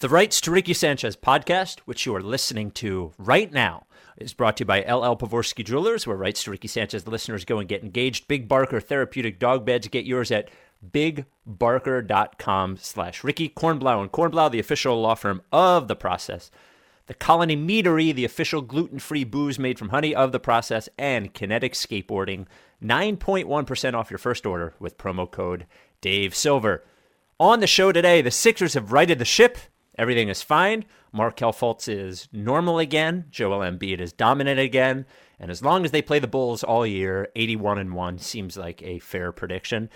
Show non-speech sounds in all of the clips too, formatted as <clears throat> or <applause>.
The Rights to Ricky Sanchez podcast, which you are listening to right now, is brought to you by LL Pavorsky Jewelers, where Rights to Ricky Sanchez listeners go and get engaged. Big Barker Therapeutic Dog Beds. Get yours at bigbarker.com slash Ricky. Kornblau and Kornblau, the official law firm of The Process. The Colony Meadery, the official gluten-free booze made from honey of The Process. And Kinetic Skateboarding, 9.1% off your first order with promo code Dave Silver. On the show today, the Sixers have righted the ship Everything is fine. Markelle Fultz is normal again. Joel Embiid is dominant again. And as long as they play the Bulls all year, 81 and 1 seems like a fair prediction.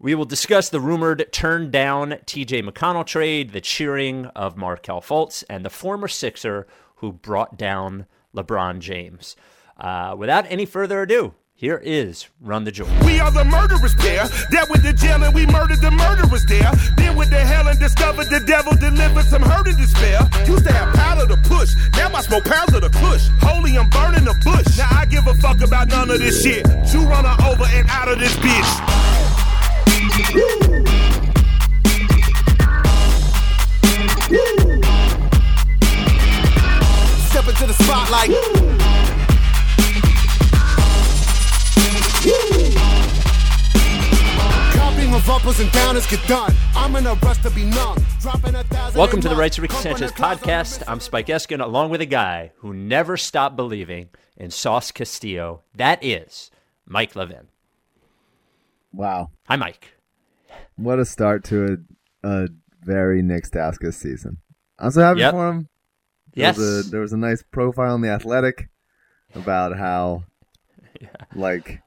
We will discuss the rumored turn down TJ McConnell trade, the cheering of Markelle Fultz, and the former Sixer who brought down LeBron James. Uh, without any further ado, here is Run the Jewels. We are the murderers pair. That with the jail and we murdered the murderers there. Then with the hell and discovered the devil delivered some hurt and despair. Used to have powder to push. Now I smoke pounds of the kush. Holy, I'm burning the bush. Now I give a fuck about none of this shit. You run her over and out of this bitch. Step into the spotlight. Welcome to the Rights of Ricky Sanchez podcast. I'm Spike Eskin, along with a guy who never stopped believing in Sauce Castillo. That is Mike Levin. Wow. Hi, Mike. What a start to a, a very Nick Stauskas season. I'm so happy Yep. for him. There Yes. Was a, there was a nice profile in The Athletic about how, <laughs> like,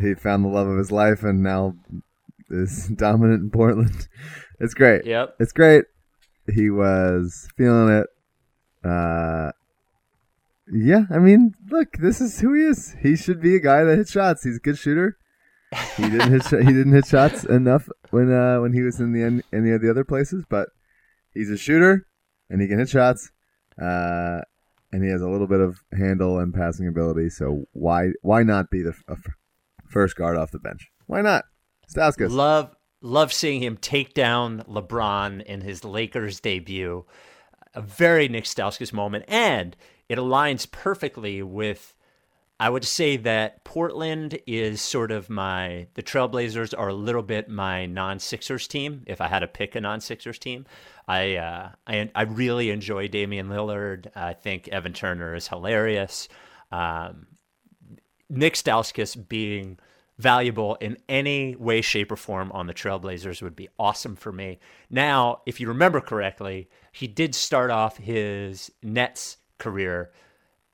he found the love of his life and now is <laughs> dominant in Portland. <laughs> It's great. Yep. It's great. He was feeling it. Uh, yeah, I mean, look, this is who he is. He should be a guy that hits shots. He's a good shooter. He didn't hit. Sh- <laughs> he didn't hit shots enough when uh, when he was in the any of the other places, but he's a shooter and he can hit shots. Uh, and he has a little bit of handle and passing ability. So why why not be the f- a f- first guard off the bench? Why not? Stauskas. Love love seeing him take down LeBron in his Lakers debut. A very Nick Stauskas moment, and it aligns perfectly with. I would say that Portland is sort of my. The Trailblazers are a little bit my non-Sixers team. If I had to pick a non-Sixers team, I uh, I I really enjoy Damian Lillard. I think Evan Turner is hilarious. Um, Nick Stauskas being valuable in any way, shape, or form on the Trailblazers would be awesome for me. Now, if you remember correctly, he did start off his Nets career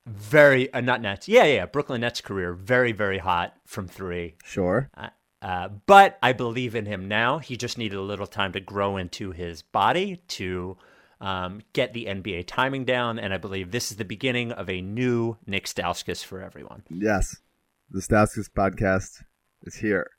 very, uh, not Nets, yeah, yeah, Brooklyn Nets career very, very hot from three. Sure. Uh, uh, but I believe in him now. He just needed a little time to grow into his body to um, get the NBA timing down, and I believe this is the beginning of a new Nick Stauskas for everyone. Yes. The Stauskas podcast is here.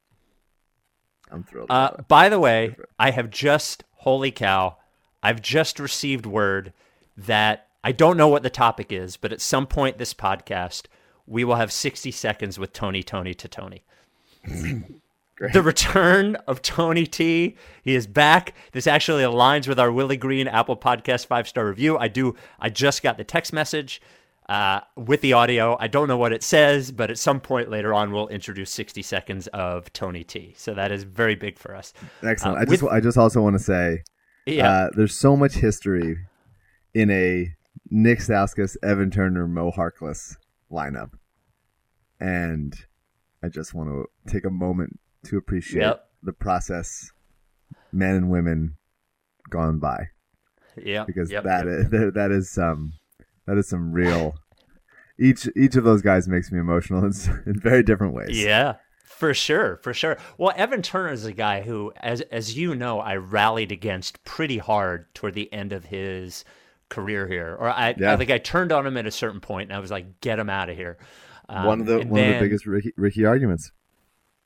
I'm thrilled. Uh, by the way, I have just, holy cow, I've just received word that I don't know what the topic is, but at some point this podcast, we will have 60 seconds with Tony, Tony to Tony. <laughs> The return of Tony T. He is back. This actually aligns with our Willie Green Apple Podcast five star review. I do. I just got the text message uh, with the audio. I don't know what it says, but at some point later on, we'll introduce 60 seconds of Tony T. So that is very big for us. Excellent. uh, I just with- I just also want to say Yeah. uh, there's so much history in a Nick Stauskas, Evan Turner, Mo Harkless lineup, and I just want to take a moment to appreciate Yep. the process, men and women gone by, yeah. because yep, that yep. is that, that is some that is some real. Each each of those guys makes me emotional <laughs> in, in very different ways. Yeah, for sure, for sure. Well, Evan Turner is a guy who, as as you know, I rallied against pretty hard toward the end of his career here, or I, Yeah. I think I turned on him at a certain point, and I was like, "Get him out of here." Um, one of the one of the biggest Ricky, Ricky arguments.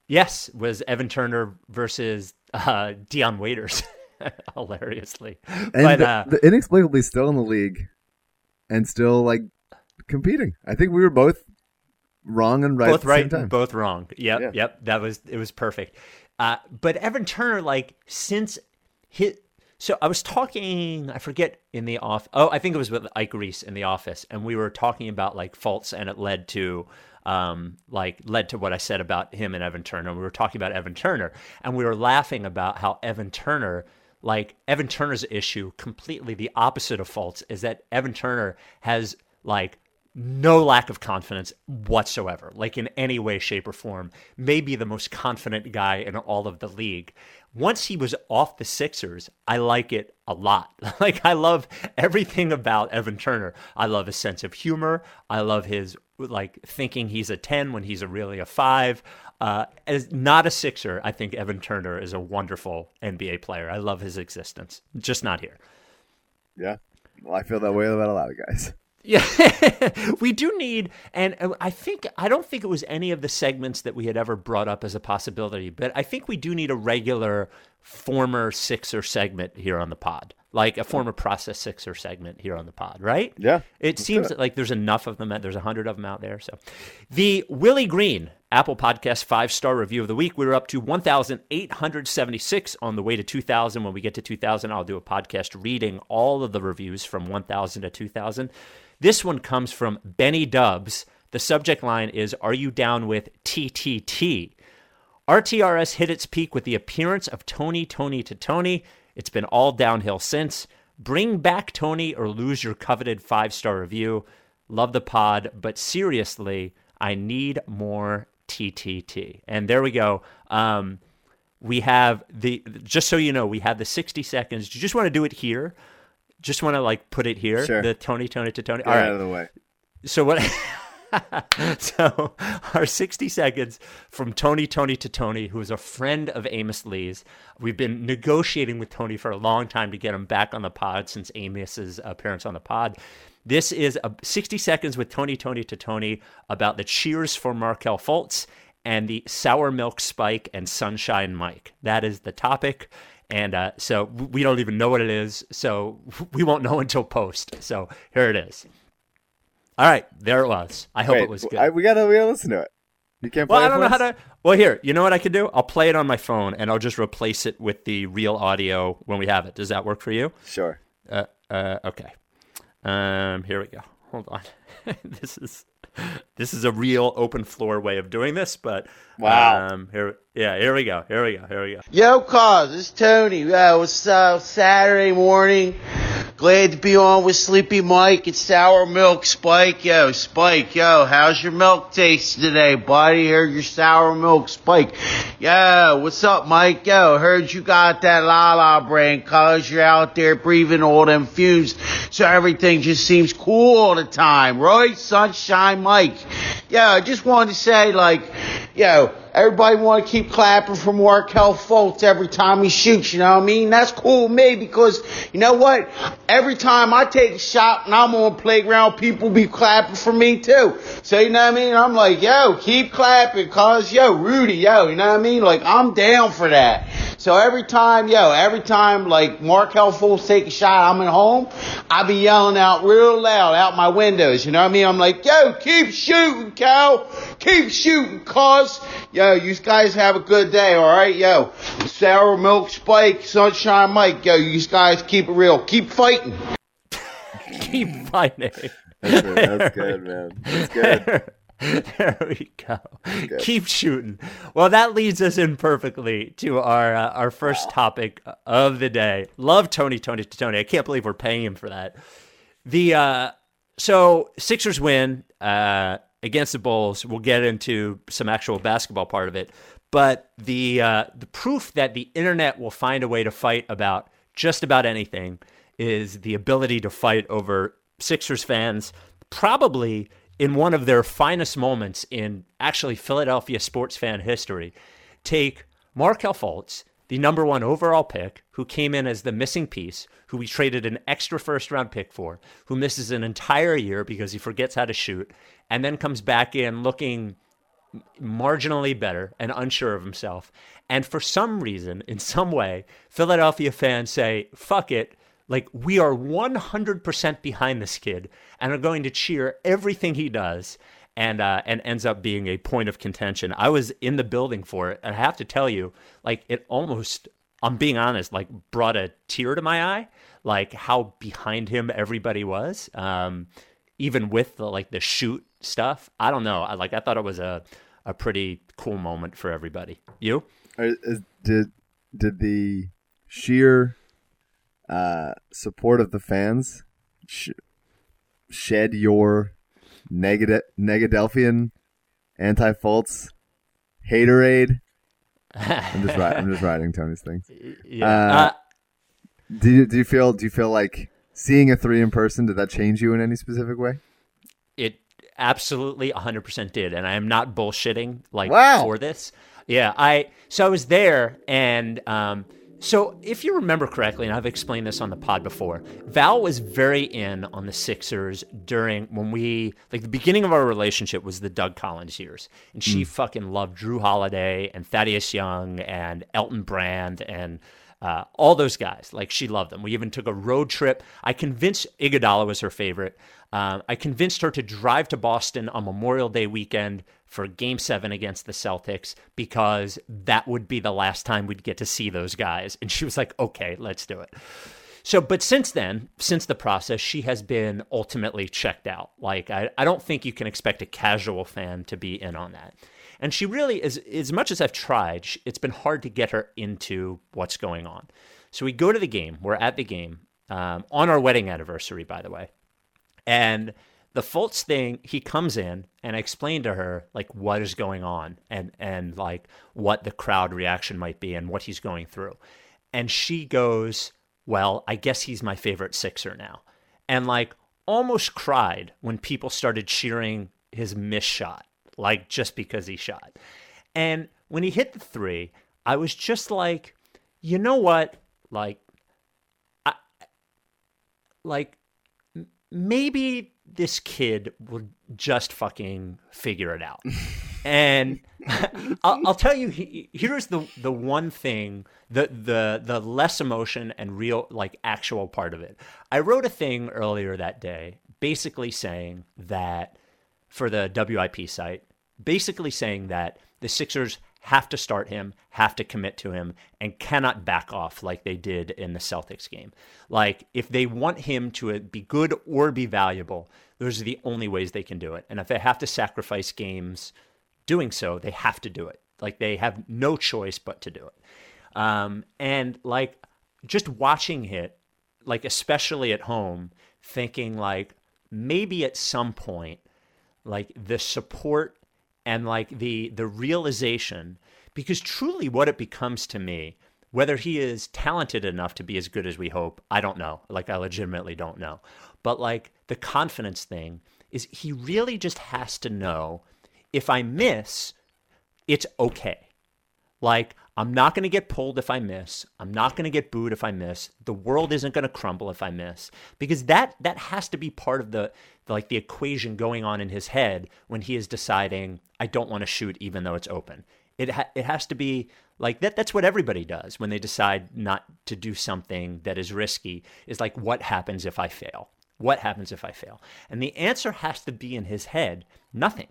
Yes, was Evan Turner versus uh, Dion Waiters, <laughs> hilariously. and but the, uh, the inexplicably still in the league and still like competing. I think we were both wrong and right both at the right, same time. both wrong. Yep, Yeah. yep. That was it was perfect. Uh, but Evan Turner, like since hit, So I was talking, I forget in the off. Oh, I think it was with Ike Reese in the office, and we were talking about like Fultz, and it led to, um, like led to what I said about him and Evan Turner. We were talking about Evan Turner, and we were laughing about how Evan Turner, like Evan Turner's issue, completely the opposite of Fultz, is that Evan Turner has like no lack of confidence whatsoever, like in any way, shape, or form. Maybe the most confident guy in all of the league once he was off the Sixers, I like it a lot. <laughs> Like I love everything about Evan Turner. I love his sense of humor. I love his like thinking he's a 10 when he's a really a 5. Uh, as not a Sixer, I think Evan Turner is a wonderful NBA player. I love his existence. Just not here. Yeah. Well, I feel that way about a lot of guys. <laughs> Yeah, <laughs> we do need, and I think I don't think it was any of the segments that we had ever brought up as a possibility, but I think we do need a regular former Sixer segment here on the pod, like a former process Sixer segment here on the pod, right? Yeah, it seems it. like there's enough of them. There's a hundred of them out there. So, the Willie Green Apple Podcast five star review of the week. We are up to 1,876 on the way to 2,000. When we get to 2,000, I'll do a podcast reading all of the reviews from 1,000 to 2,000. This one comes from Benny Dubs. The subject line is Are you down with TTT? RTRS hit its peak with the appearance of Tony, Tony to Tony. It's been all downhill since. Bring back Tony or lose your coveted five star review. Love the pod, but seriously, I need more TTT. And there we go. Um, we have the, just so you know, we have the 60 seconds. Do you just want to do it here? just want to like put it here. Sure. The Tony, Tony to Tony. Get All right. out of the way. So what? <laughs> <laughs> so our 60 seconds from Tony, Tony to Tony, who is a friend of Amos Lee's. We've been negotiating with Tony for a long time to get him back on the pod since Amos's appearance on the pod. This is a 60 seconds with Tony, Tony to Tony about the cheers for Markelle Fultz and the sour milk spike and sunshine Mike. That is the topic. And uh, so we don't even know what it is. So we won't know <laughs> until post. So here it is. All right, there it was. I hope Wait, it was good. I, we gotta we gotta listen to it. You can't. Play it. well, I don't know how to. Well, here, you know what I can do? I'll play it on my phone, and I'll just replace it with the real audio when we have it. Does that work for you? Sure. Uh, uh, okay. Um, here we go. Hold on. <laughs> this is this is a real open floor way of doing this, but wow. Um, here, yeah, here we go. Here we go. Here we go. Yo, cause it's Tony. It was uh, Saturday morning. Glad to be on with Sleepy Mike and Sour Milk Spike. Yo, Spike, yo, how's your milk taste today, buddy? Heard your sour milk Spike. Yo, what's up, Mike? Yo, heard you got that la la brain cause you're out there breathing all them fumes. So everything just seems cool all the time, right? Sunshine Mike. Yeah, I just wanted to say, like, yo, Everybody want to keep clapping for Markelle Fultz every time he shoots, you know what I mean? That's cool with me because, you know what? Every time I take a shot and I'm on playground, people be clapping for me too. So, you know what I mean? I'm like, yo, keep clapping cause, yo, Rudy, yo, you know what I mean? Like, I'm down for that. So every time, yo, every time like Markelle Fultz take a shot, I'm at home, I be yelling out real loud out my windows. You know what I mean? I'm like, yo, keep shooting, Cal. Keep shooting, cuz. Yo, you guys have a good day, alright? Yo, Sour Milk Spike, Sunshine Mike, yo, you guys keep it real. Keep fighting. <laughs> keep fighting. That's, that's good, man. That's good. <laughs> <laughs> there we go. Keep shooting. Well, that leads us in perfectly to our uh, our first topic of the day. Love Tony, Tony to Tony. I can't believe we're paying him for that. The uh, so Sixers win uh, against the Bulls. We'll get into some actual basketball part of it, but the uh, the proof that the internet will find a way to fight about just about anything is the ability to fight over Sixers fans. Probably in one of their finest moments in actually Philadelphia sports fan history, take Markelle Fultz, the number one overall pick, who came in as the missing piece, who we traded an extra first round pick for, who misses an entire year because he forgets how to shoot, and then comes back in looking marginally better and unsure of himself. And for some reason, in some way, Philadelphia fans say, fuck it. Like, we are 100% behind this kid and are going to cheer everything he does and uh, and ends up being a point of contention. I was in the building for it, and I have to tell you, like it almost I'm being honest, like brought a tear to my eye, like how behind him everybody was. Um, even with the like the shoot stuff. I don't know. I like I thought it was a a pretty cool moment for everybody. You? Did did the sheer uh, support of the fans sh- shed your negative Negadelphian anti Fultz haterade? I'm just I'm just writing Tony's things. <laughs> Yeah. Uh, Uh, Do you do you feel do you feel like seeing a three in person did that change you in any specific way? it absolutely 100% did and i am not bullshitting like Wow. for this yeah i so i was there and um so if you remember correctly and i've explained this on the pod before val was very in on the sixers during when we like the beginning of our relationship was the doug collins years and she fucking loved jrue holiday and thaddeus young and elton brand and uh, all those guys, like she loved them. We even took a road trip. I convinced Iguodala was her favorite. Um, I convinced her to drive to Boston on Memorial Day weekend for Game Seven against the Celtics because that would be the last time we'd get to see those guys. And she was like, "Okay, let's do it." So, but since then, since the process, she has been ultimately checked out. Like, I, I don't think you can expect a casual fan to be in on that. And she really is, as much as I've tried, it's been hard to get her into what's going on. So we go to the game. We're at the game um, on our wedding anniversary, by the way. And the Fultz thing, he comes in and I explained to her like what is going on and and like what the crowd reaction might be and what he's going through. And she goes, "Well, I guess he's my favorite Sixer now." And like almost cried when people started cheering his miss shot, like just because he shot. And when he hit the 3, I was just like, "You know what? Like I like maybe this kid will just fucking figure it out. and <laughs> I'll, I'll tell you, he, here's the the one thing, the the the less emotion and real, like actual part of it. I wrote a thing earlier that day, basically saying that for the WIP site, basically saying that the Sixers have to start him, have to commit to him, and cannot back off like they did in the Celtics game. Like, if they want him to be good or be valuable, those are the only ways they can do it. And if they have to sacrifice games doing so, they have to do it. Like, they have no choice but to do it. Um, and like, just watching it, like, especially at home, thinking, like, maybe at some point, like the support and like the the realization because truly what it becomes to me whether he is talented enough to be as good as we hope i don't know. Like i legitimately don't know. But like the confidence thing is he really just has to know if i miss it's okay like, I'm not going to get pulled if I miss. I'm not going to get booed if I miss. The world isn't going to crumble if I miss because that that has to be part of the, like the equation going on in his head when he is deciding I don't want to shoot even though it's open. It ha- it has to be like that that's what everybody does when they decide not to do something that is risky is like what happens if I fail? What happens if I fail? And the answer has to be in his head, nothing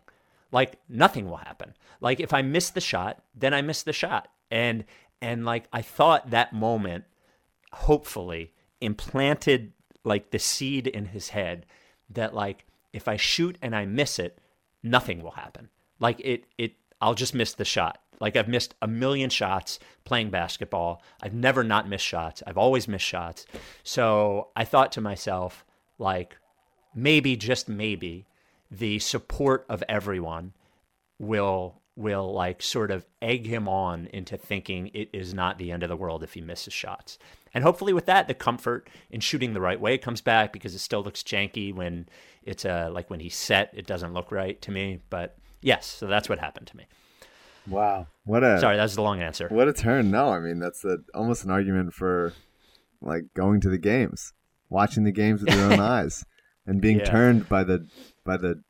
like nothing will happen. Like if i miss the shot then i miss the shot. And and like i thought that moment hopefully implanted like the seed in his head that like if i shoot and i miss it nothing will happen. Like it it i'll just miss the shot. Like i've missed a million shots playing basketball. I've never not missed shots. I've always missed shots. So i thought to myself like maybe just maybe the support of everyone will will like sort of egg him on into thinking it is not the end of the world if he misses shots. And hopefully with that the comfort in shooting the right way comes back because it still looks janky when it's uh like when he's set it doesn't look right to me, but yes, so that's what happened to me. Wow, what a Sorry, that was the long answer. what a turn! No, I mean that's a, almost an argument for like going to the games, watching the games with your own <laughs> eyes, and being Yeah. turned by the by the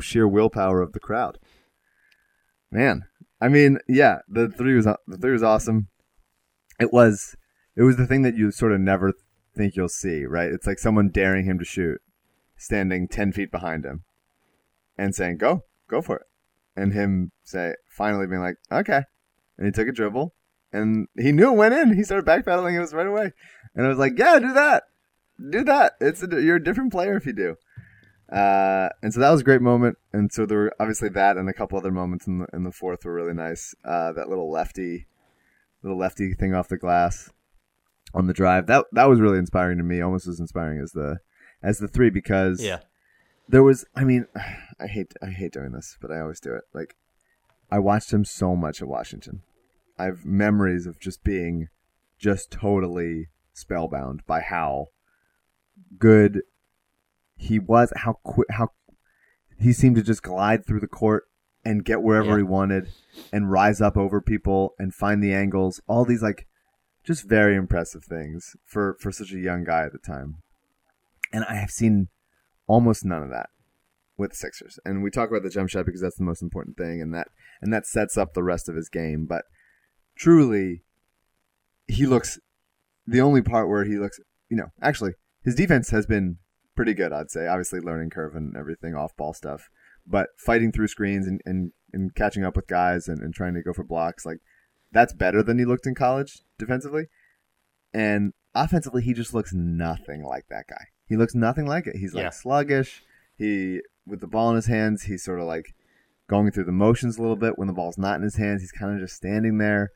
sheer willpower of the crowd. Man, I mean, yeah, the three was the three was awesome. It was it was the thing that you sort of never think you'll see, right? It's like someone daring him to shoot, standing ten feet behind him, and saying, "Go, go for it," and him say finally being like, "Okay," and he took a dribble and he knew it went in. He started backpedaling. It was right away, and I was like, "Yeah, do that, do that. It's a, you're a different player if you do." Uh, and so that was a great moment. And so there were obviously that and a couple other moments in the in the fourth were really nice. Uh, that little lefty, little lefty thing off the glass on the drive that that was really inspiring to me. Almost as inspiring as the as the three because Yeah. there was i mean <sighs> i hate i hate doing this but i always do it like i watched him so much at washington i have memories of just being just totally spellbound by how good he was how quick how he seemed to just glide through the court and get wherever Yeah. he wanted and rise up over people and find the angles all these like just very impressive things for for such a young guy at the time and i have seen almost none of that with the Sixers. And we talk about the jump shot because that's the most important thing and that and that sets up the rest of his game. But truly he looks the only part where he looks you know, actually his defense has been pretty good, I'd say. Obviously learning curve and everything, off ball stuff. But fighting through screens and, and, and catching up with guys and, and trying to go for blocks, like that's better than he looked in college defensively. And offensively he just looks nothing like that guy. He looks nothing like it. He's like Yeah. sluggish. He with the ball in his hands, he's sort of like going through the motions a little bit. When the ball's not in his hands, he's kind of just standing there.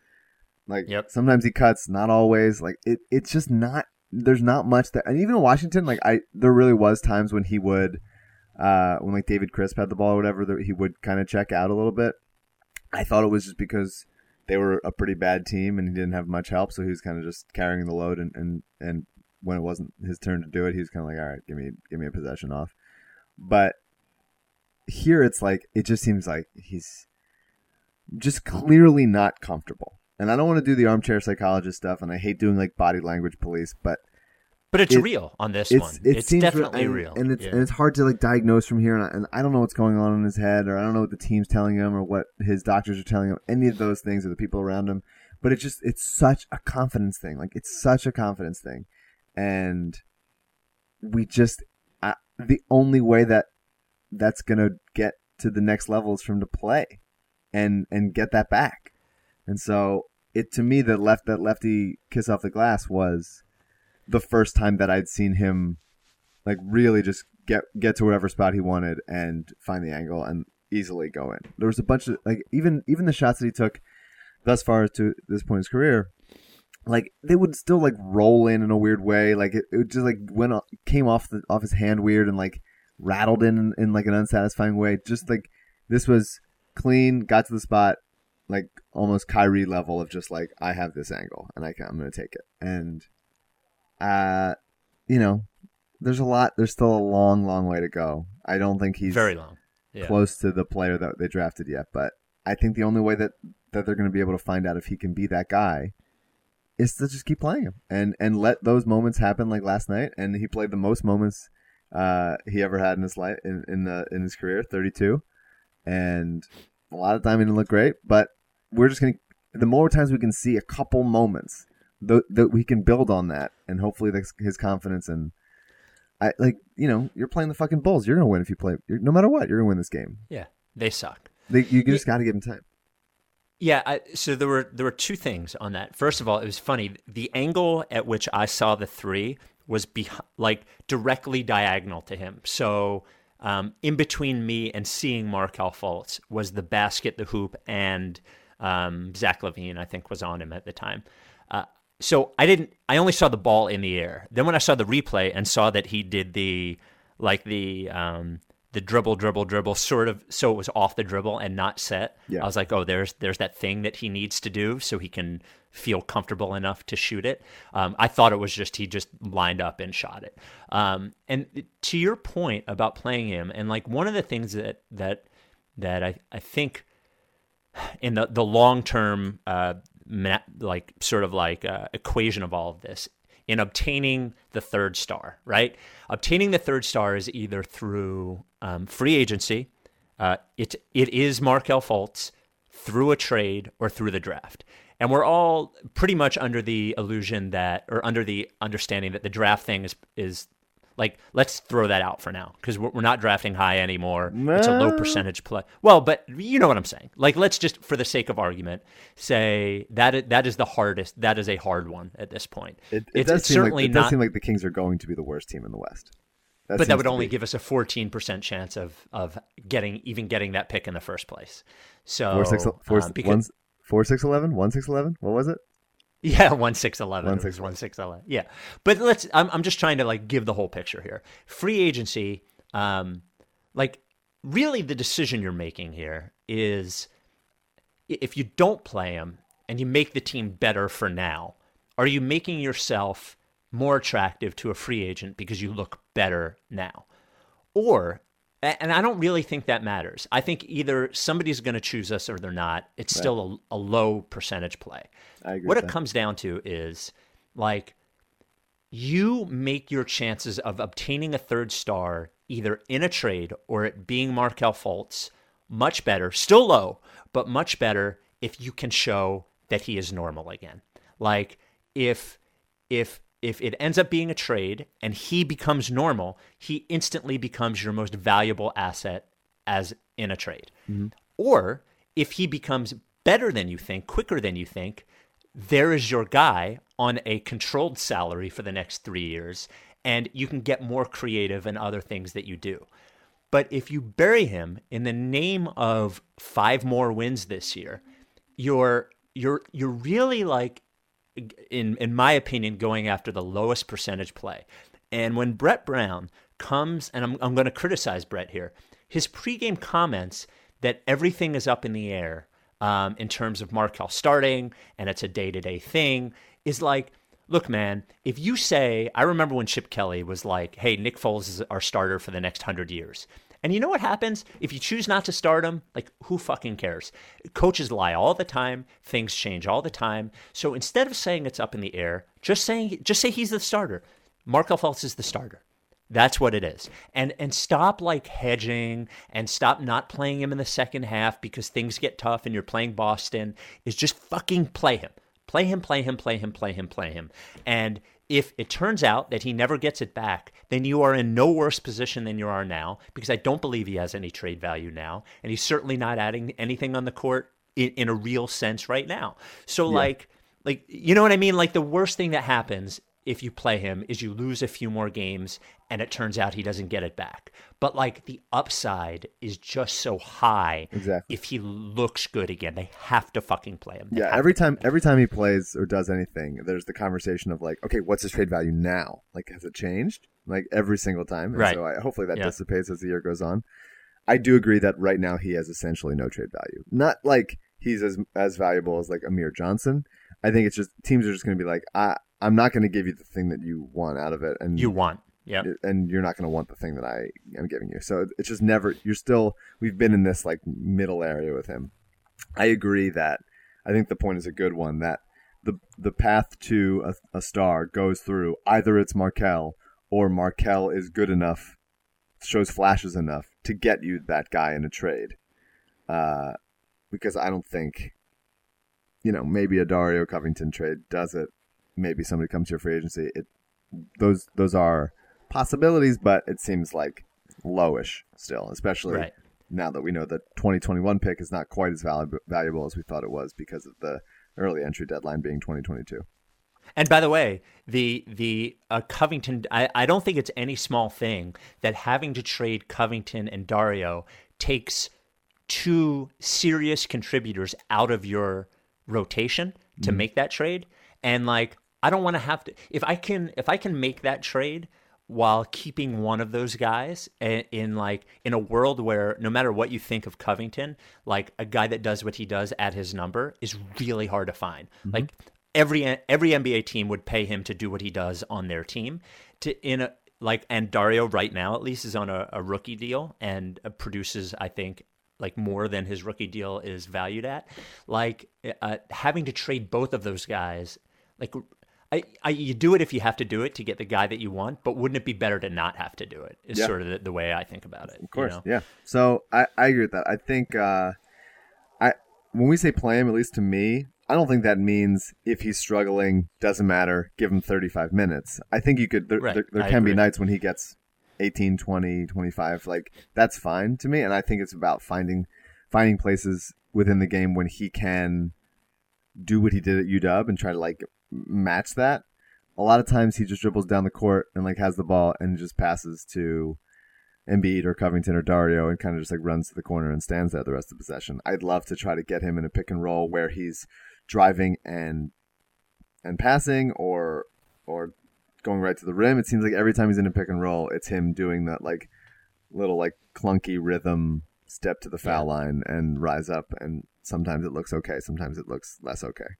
Like Yep. sometimes he cuts, not always. Like it, it's just not. There's not much that, and even in Washington, like I, there really was times when he would, uh, when like David Crisp had the ball or whatever, that he would kind of check out a little bit. I thought it was just because they were a pretty bad team and he didn't have much help, so he was kind of just carrying the load. And and and when it wasn't his turn to do it, he was kind of like, all right, give me give me a possession off. But here it's like it just seems like he's just clearly not comfortable. And I don't want to do the armchair psychologist stuff, and I hate doing like body language police, but But it's It- real on this it's one. it it's seems definitely and, real. and it's Yeah. and it's hard to like diagnose from here, and I, and I don't know what's going on in his head, or I don't know what the team's telling him, or what his doctors are telling him, any of those things, or the people around him. But it's just it's such a confidence thing, like it's such a confidence thing, and we just I, the only way that that's gonna get to the next level is for him to play, and and get that back, and so it to me the left that lefty kiss off the glass was the first time that I'd seen him like really just get get to whatever spot he wanted and find the angle and easily go in. There was a bunch of like even even the shots that he took thus far to this point in his career, like they would still like roll in in a weird way. Like it, it just like went came off the off his hand weird and like rattled in in like an unsatisfying way. Just like this was clean, got to the spot, like almost Kyrie level of just like I have this angle and I can, I'm gonna take it and uh, you know, there's a lot. There's still a long, long way to go. I don't think he's very long. Yeah. close to the player that they drafted yet. But I think the only way that that they're going to be able to find out if he can be that guy is to just keep playing him and and let those moments happen like last night. And he played the most moments uh, he ever had in his life in in, the, in his career, 32. And a lot of time he didn't look great, but we're just going to. The more times we can see a couple moments, that that we can build on that, and hopefully that's his confidence and. I like you know you're playing the fucking Bulls. You're gonna win if you play. You're, no matter what, you're gonna win this game. yeah. They suck. They, you just got to give him time. Yeah, I, so there were there were two things on that. First of all, it was funny. The angle at which I saw the three was be, like directly diagonal to him. So um, in between me and seeing Markelle Fultz was the basket, the hoop, and um, Zach LaVine. I think was on him at the time. Uh, so I didn't. I only saw the ball in the air. Then when I saw the replay and saw that he did the like the um, the dribble, dribble, dribble, sort of, so it was off the dribble and not set. Yeah. I was like, oh, there's there's that thing that he needs to do so he can feel comfortable enough to shoot it. Um, I thought it was just he just lined up and shot it. Um, and to your point about playing him, and like one of the things that that that I I think in the the long term uh, like sort of like uh, equation of all of this in obtaining the third star, right? Obtaining the third star is either through um, free agency, uh, it it is Markelle Fultz through a trade or through the draft. And we're all pretty much under the illusion that, or under the understanding that the draft thing is is Like, let's throw that out for now because we're, we're not drafting high anymore. It's a low percentage play. Well, but you know what I'm saying. Like, let's just, for the sake of argument, say that i- that is the hardest. That is a hard one at this point. It, it it's does it's seem certainly like, it does not. seem like the Kings are going to be the worst team in the West. but that would only be. give us a 14% chance of of getting even getting that pick in the first place. So four six four um, because- one four six eleven one six eleven. What was it? <laughs> Yeah, one six eleven. One six one six eleven. Yeah, but let's. I'm I'm just trying to like give the whole picture here. Free agency, um, like really the decision you're making here is if you don't play him and you make the team better for now, are you making yourself more attractive to a free agent because you look better now? Or, and I don't really think that matters. I think either somebody's going to choose us or they're not. It's still a, a low percentage play. I agree What it that. comes down to is like you make your chances of obtaining a third star either in a trade or it being Markelle Fultz much better, still low, but much better if you can show that he is normal again. Like if if if it ends up being a trade and he becomes normal, he instantly becomes your most valuable asset as in a trade. Mm-hmm. Or if he becomes better than you think, quicker than you think, there is your guy on a controlled salary for the next three years, and you can get more creative in other things that you do. But if you bury him in the name of five more wins this year, you're you're you're really like in in my opinion going after the lowest percentage play. And when Brett Brown comes and I'm I'm going to criticize Brett here. His pregame comments that everything is up in the air um, in terms of Markelle starting and it's a day-to-day thing is like Look, man, if you say, I remember when Chip Kelly was like, hey, Nick Foles is our starter for the next 100 years. And you know what happens? If you choose not to start him, like, who fucking cares? Coaches lie all the time, things change all the time. So instead of saying it's up in the air, just saying, just say he's the starter. Markelle Fultz is the starter. That's what it is. And and stop like hedging and stop not playing him in the second half because things get tough and you're playing Boston is just fucking play him. Play him, play him, play him, play him, play him. And if it turns out that he never gets it back, then you are in no worse position than you are now because I don't believe he has any trade value now. And he's certainly not adding anything on the court in, in a real sense right now. So, like, like you know what I mean? Like, the worst thing that happens if you play him is you lose a few more games and it turns out he doesn't get it back. But like the upside is just so high. Exactly. If he looks good again, they have to fucking play him. They Yeah, every time every time he plays or does anything, there's the conversation of like, okay, what's his trade value now? Like, has it changed? Like every single time. And Right. So I, hopefully that Yeah. dissipates as the year goes on. I do agree that right now he has essentially no trade value. Not like he's as as valuable as like Amir Johnson. I think it's just teams are just going to be like, I I'm not going to give you the thing that you want out of it, and You want. Yeah. and you're not going to want the thing that I am giving you. So it's just never. You're still. We've been in this like middle area with him. I agree that I think the point is a good one. That the the path to a, a star goes through either it's Markelle or Markelle is good enough, shows flashes enough to get you that guy in a trade. Uh, because I don't think, you know, maybe a Dario Covington trade does it. Maybe somebody comes to your free agency. It those those are possibilities, but it seems like lowish still, especially Right. now that we know the 2021 pick is not quite as valu- valuable as we thought it was because of the early entry deadline being 2022. And by the way, the the uh, Covington, I, I don't think it's any small thing that having to trade Covington and Dario takes two serious contributors out of your rotation to make that trade. And like, I don't want to have to if I can if I can make that trade while keeping one of those guys in, in like in a world where no matter what you think of Covington, like a guy that does what he does at his number is really hard to find. Like every every NBA team would pay him to do what he does on their team. To in a like and Dario right now at least is on a, a rookie deal and uh, produces I think like more than his rookie deal is valued at. Like uh, having to trade both of those guys, like I, I you do it if you have to do it to get the guy that you want, but wouldn't it be better to not have to do it? Is Yeah. sort of the, the way I think about it. Of course, yeah. So I, I agree with that. I think uh, I when we say play him, at least to me, I don't think that means if he's struggling, doesn't matter, give him 35 minutes. I think you could, there, Right, there, there can be nights when he gets 18, 20, 25. Like, that's fine to me. And I think it's about finding, finding places within the game when he can do what he did at UW and try to like match that. A lot of times he just dribbles down the court and like has the ball and just passes to Embiid or Covington or Dario and kind of just like runs to the corner and stands there the rest of the possession. I'd love to try to get him in a pick and roll where he's driving and and passing or or going right to the rim. It seems like every time he's in a pick and roll, it's him doing that like little like clunky rhythm step to the foul line and rise up and sometimes it looks okay, sometimes it looks less okay.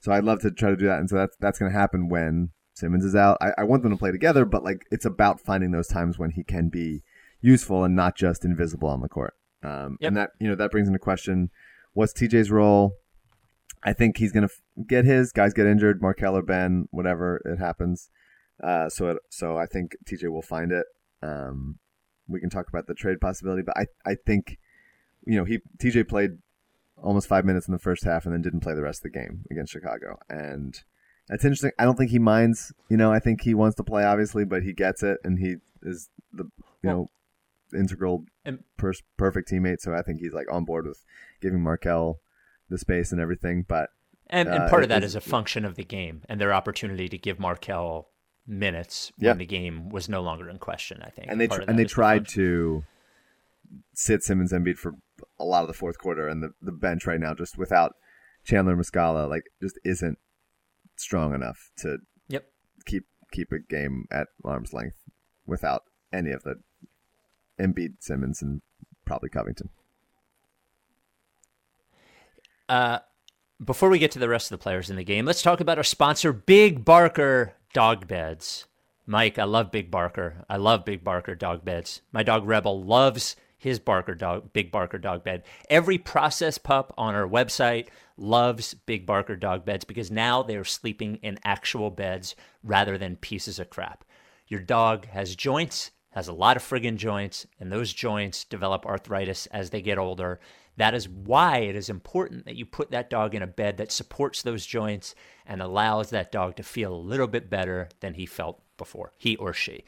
So I'd love to try to do that and so that's that's gonna happen when Simmons is out. I, I want them to play together, but like it's about finding those times when he can be useful and not just invisible on the court. Um, Yep. And that you know that brings into question what's TJ's role. I think he's gonna f- get his guys get injured, Markelle or Ben, whatever it happens. Uh, so it, so I think TJ will find it. Um, we can talk about the trade possibility, but I I think you know he TJ played almost five minutes in the first half and then didn't play the rest of the game against Chicago, and that's interesting. I don't think he minds. You know, I think he wants to play obviously, but he gets it, and he is the you know integral And- per- perfect teammate. So I think he's like on board with giving Markelle the space and everything. But And, and Uh, part of that is- is a function of the game and their opportunity to give Markelle minutes Yeah. when the game was no longer in question. I think, and they tr- and they is the tried to sit Simmons and Embiid for a lot of the fourth quarter, and the the bench right now just without Chandler Muscala like just isn't strong enough to Yep. keep keep a game at arm's length without any of the Embiid, Simmons, and probably Covington. Uh, before we get to the rest of the players in the game, let's talk about our sponsor, Big Barker Dog Beds. Mike, I love Big Barker. I love Big Barker dog beds. My dog Rebel loves his Barker dog, Big Barker dog bed. Every process pup on our website loves Big Barker dog beds because now they are sleeping in actual beds rather than pieces of crap. Your dog has joints, has a lot of friggin' joints, and those joints develop arthritis as they get older. That is why it is important that you put that dog in a bed that supports those joints and allows that dog to feel a little bit better than he felt before, he or she.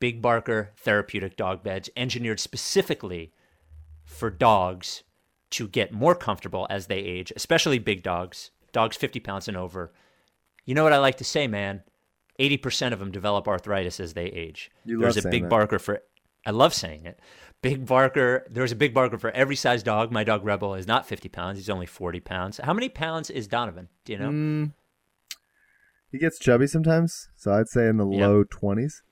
Big Barker therapeutic dog beds engineered specifically for dogs to get more comfortable as they age, especially big dogs, dogs 50 pounds and over. You know what I like to say, man? 80% of them develop arthritis as they age. You There's a big that. barker for I love saying it. Big barker, there's a big barker for every size dog. My dog Rebel is not 50 pounds, he's only 40 pounds. How many pounds is Donovan? Do you know? Mm, he gets chubby sometimes, so I'd say in the Yeah. low twenties.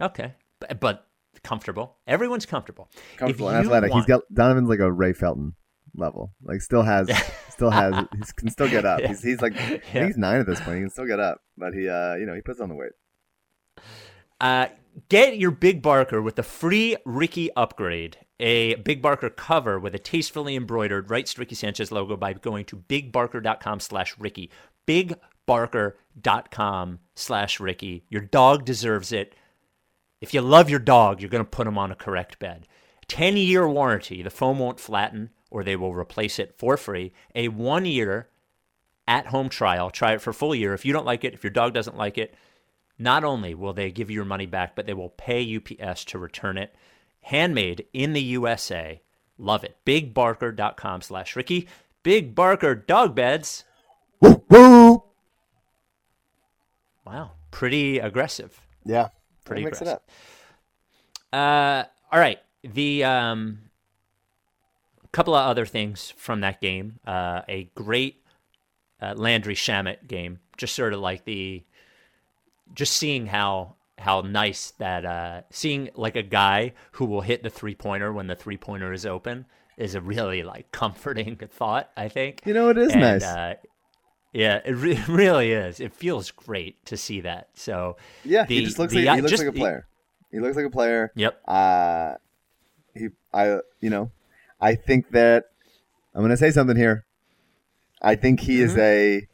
Okay. But, but comfortable. Everyone's comfortable. Comfortable and athletic. want- He's got Donovan's like a Ray Felton level. Like still has, <laughs> still has. He can still get up. <laughs> Yeah. He's, he's like, Yeah. he's nine at this point. He can still get up, but he, uh, you know, he puts on the weight. Uh, get your Big Barker with the free Ricky upgrade. A Big Barker cover with a tastefully embroidered Rights Ricky Sanchez logo by going to bigbarker.com slash Ricky. Bigbarker.com slash Ricky. Your dog deserves it. If you love your dog, you're going to put them on a correct bed. 10 year warranty. The foam won't flatten or they will replace it for free. A one year at home trial. Try it for a full year. If you don't like it, if your dog doesn't like it, not only will they give you your money back, but they will pay UPS to return it. Handmade in the USA. Love it. BigBarker.com slash Ricky. Big Barker dog beds. Woo woo. Wow. Pretty aggressive. Yeah, Pretty mix it up. Uh, all right. The um, couple of other things from that game. Uh, a great uh, Landry Shamet game. Just sort of like the, just seeing how how nice that uh, seeing like a guy who will hit the three pointer when the three pointer is open is a really like <laughs> comforting thought. I think. You know, it is And, nice. Uh, yeah, it re- <laughs> really is. It feels great to see that. So yeah, the- he just looks the- like he looks just like a player. He looks like a player. Yep. Uh, he, I, you know, I think that I'm going to say something here. I think he is a,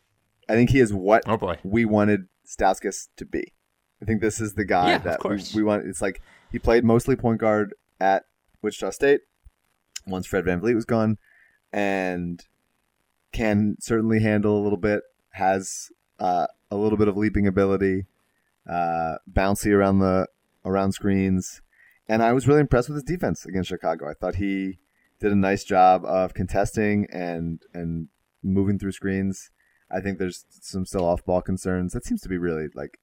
I think he is what Oh boy. we wanted Stauskas to be. I think this is the guy Yeah, that we, we want. It's like he played mostly point guard at Wichita State once Fred VanVleet was gone, and can certainly handle a little bit. Has uh, a little bit of leaping ability, uh, bouncy around the around screens, and I was really impressed with his defense against Chicago. I thought he did a nice job of contesting and and moving through screens. I think there's some still off ball concerns. That seems to be really like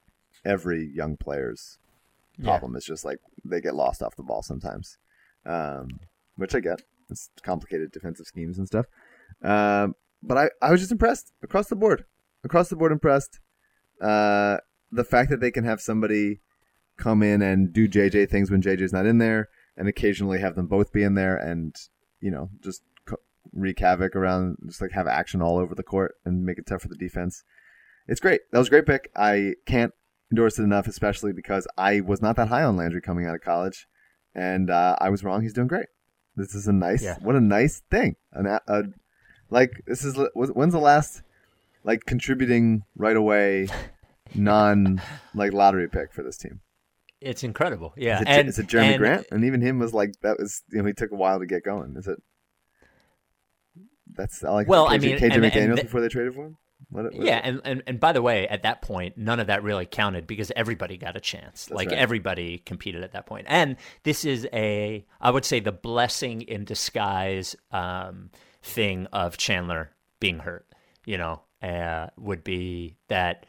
every young player's problem. It's just like they get lost off the ball sometimes, um, which I get. It's complicated defensive schemes and stuff. Um, but I, I was just impressed across the board. Across the board, impressed. Uh, the fact that they can have somebody come in and do JJ things when JJ's not in there, and occasionally have them both be in there, and you know just wreak havoc around, just like have action all over the court and make it tough for the defense. It's great. That was a great pick. I can't endorse it enough, especially because I was not that high on Landry coming out of college, and uh, I was wrong. He's doing great. This is a nice, Yeah. what a nice thing. An, a, a, like this is when's the last like contributing right away <laughs> non like lottery pick for this team? It's incredible. Yeah. Is it, and, is it Jerami and- Grant? And even him was like that was you know he took a while to get going. Is it? That's I like Well, KJ, I mean, KJ and- and McDaniels th- before they traded for him. What, what- Yeah, and, and and by the way, at that point, none of that really counted because everybody got a chance. like right. everybody competed at that point. And this is a, I would say, the blessing in disguise um, thing of Chandler being hurt. You know, uh, would be that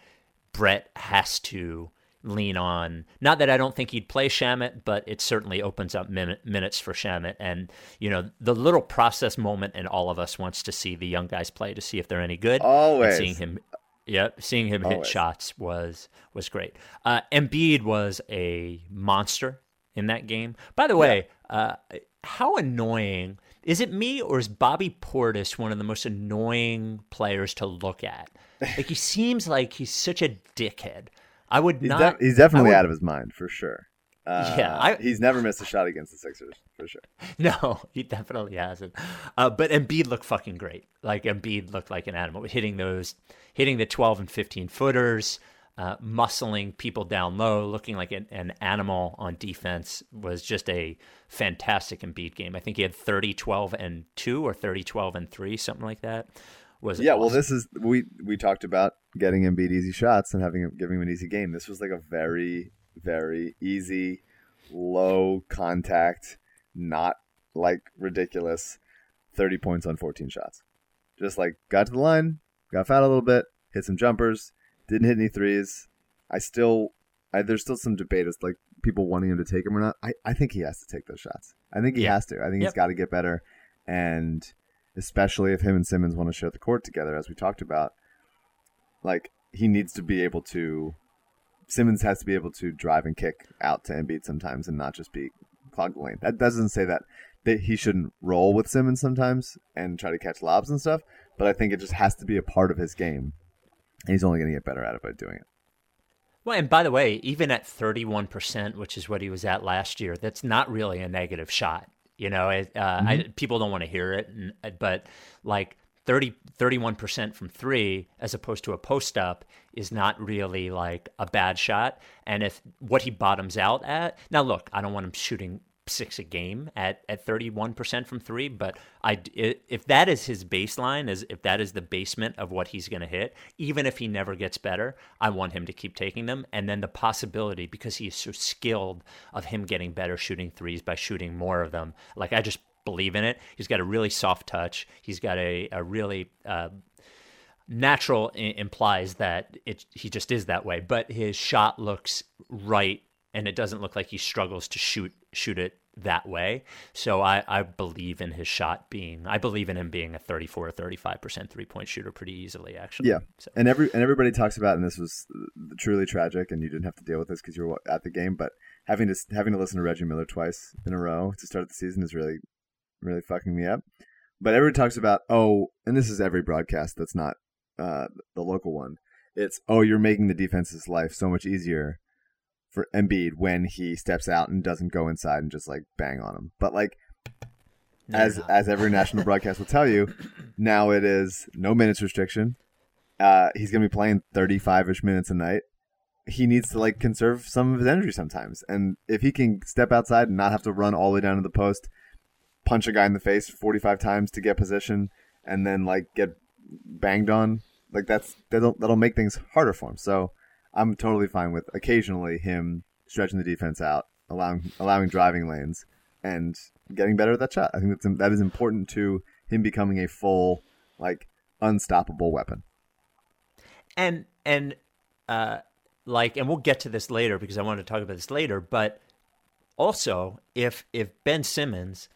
Brett has to lean on. Not that I don't think he'd play Shamet, but it certainly opens up min- minutes for Shamet. And you know, the little process moment in all of us wants to see the young guys play to see if they're any good. And Always. seeing him, yep, seeing him hit shots was was great. Uh, Embiid was a monster in that game. By the way, uh, how annoying is it? Me or is Bobby Portis one of the most annoying players to look at? Like he <laughs> seems like he's such a dickhead. I would he's, not. de- he's definitely would- out of his mind for sure. Uh, Yeah, I- he's never missed a shot against the Sixers for sure. <laughs> No, he definitely hasn't. Uh, but Embiid looked fucking great. Like Embiid looked like an animal, hitting those, hitting the twelve and fifteen footers, uh, muscling people down low, looking like an, an animal on defense. Was just a fantastic Embiid game. I think he had 30, 12, and two, or 30, 12, and three, something like that. Was Yeah, well, this is we we talked about getting Embiid easy shots and having him giving him an easy game. This was like a very very easy, low contact, not like ridiculous, thirty points on fourteen shots. Just like got to the line, got fouled a little bit, hit some jumpers, didn't hit any threes. I still, I, there's still some debate as like people wanting him to take them or not. I, I think he has to take those shots. I think he Yeah. has to. I think he's got to get better, and especially if him and Simmons want to share the court together, as we talked about. Like he needs to be able to. Simmons has to be able to drive and kick out to Embiid sometimes, and not just be clog the lane. That doesn't say that that he shouldn't roll with Simmons sometimes and try to catch lobs and stuff. But I think it just has to be a part of his game, and he's only going to get better at it by doing it. Well, and by the way, even at 31%, which is what he was at last year, that's not really a negative shot. You know, it, uh, I, people don't want to hear it, and, uh, but like 30, 31% from three as opposed to a post up is not really like a bad shot. And if what he bottoms out at, now look, I don't want him shooting six a game at, at 31% from three, but I, if that is his baseline, is if that is the basement of what he's going to hit, even if he never gets better, I want him to keep taking them. And then the possibility, because he is so skilled, of him getting better shooting threes by shooting more of them. Like I just believe in it. He's got a really soft touch. He's got a, a really uh, natural I- implies that it he just is that way, but his shot looks right, and it doesn't look like he struggles to shoot shoot it that way. So I, I believe in his shot being I believe in him being a 34 or 35 percent three point shooter pretty easily actually. Yeah, So, and every and everybody talks about, and this was truly tragic, and you didn't have to deal with this because you were at the game, but having to having to listen to Reggie Miller twice in a row to start the season is really, really fucking me up. But everybody talks about, oh, and this is every broadcast that's not uh, the local one. It's oh, you're making the defense's life so much easier for Embiid when he steps out and doesn't go inside and just like bang on him. But like no, as you're as every national broadcast will tell you, <coughs> now it is no minutes restriction. Uh, he's gonna be playing thirty five ish minutes a night. He needs to like conserve some of his energy sometimes, and if he can step outside and not have to run all the way down to the post, punch a guy in the face forty five times to get position, and then like get banged on, like that's that'll that'll make things harder for him. So I'm totally fine with occasionally him stretching the defense out, allowing allowing driving lanes, and getting better at that shot. I think that's that is important to him becoming a full like unstoppable weapon. And and uh like and we'll get to this later because I want to talk about this later, but also if if Ben Simmons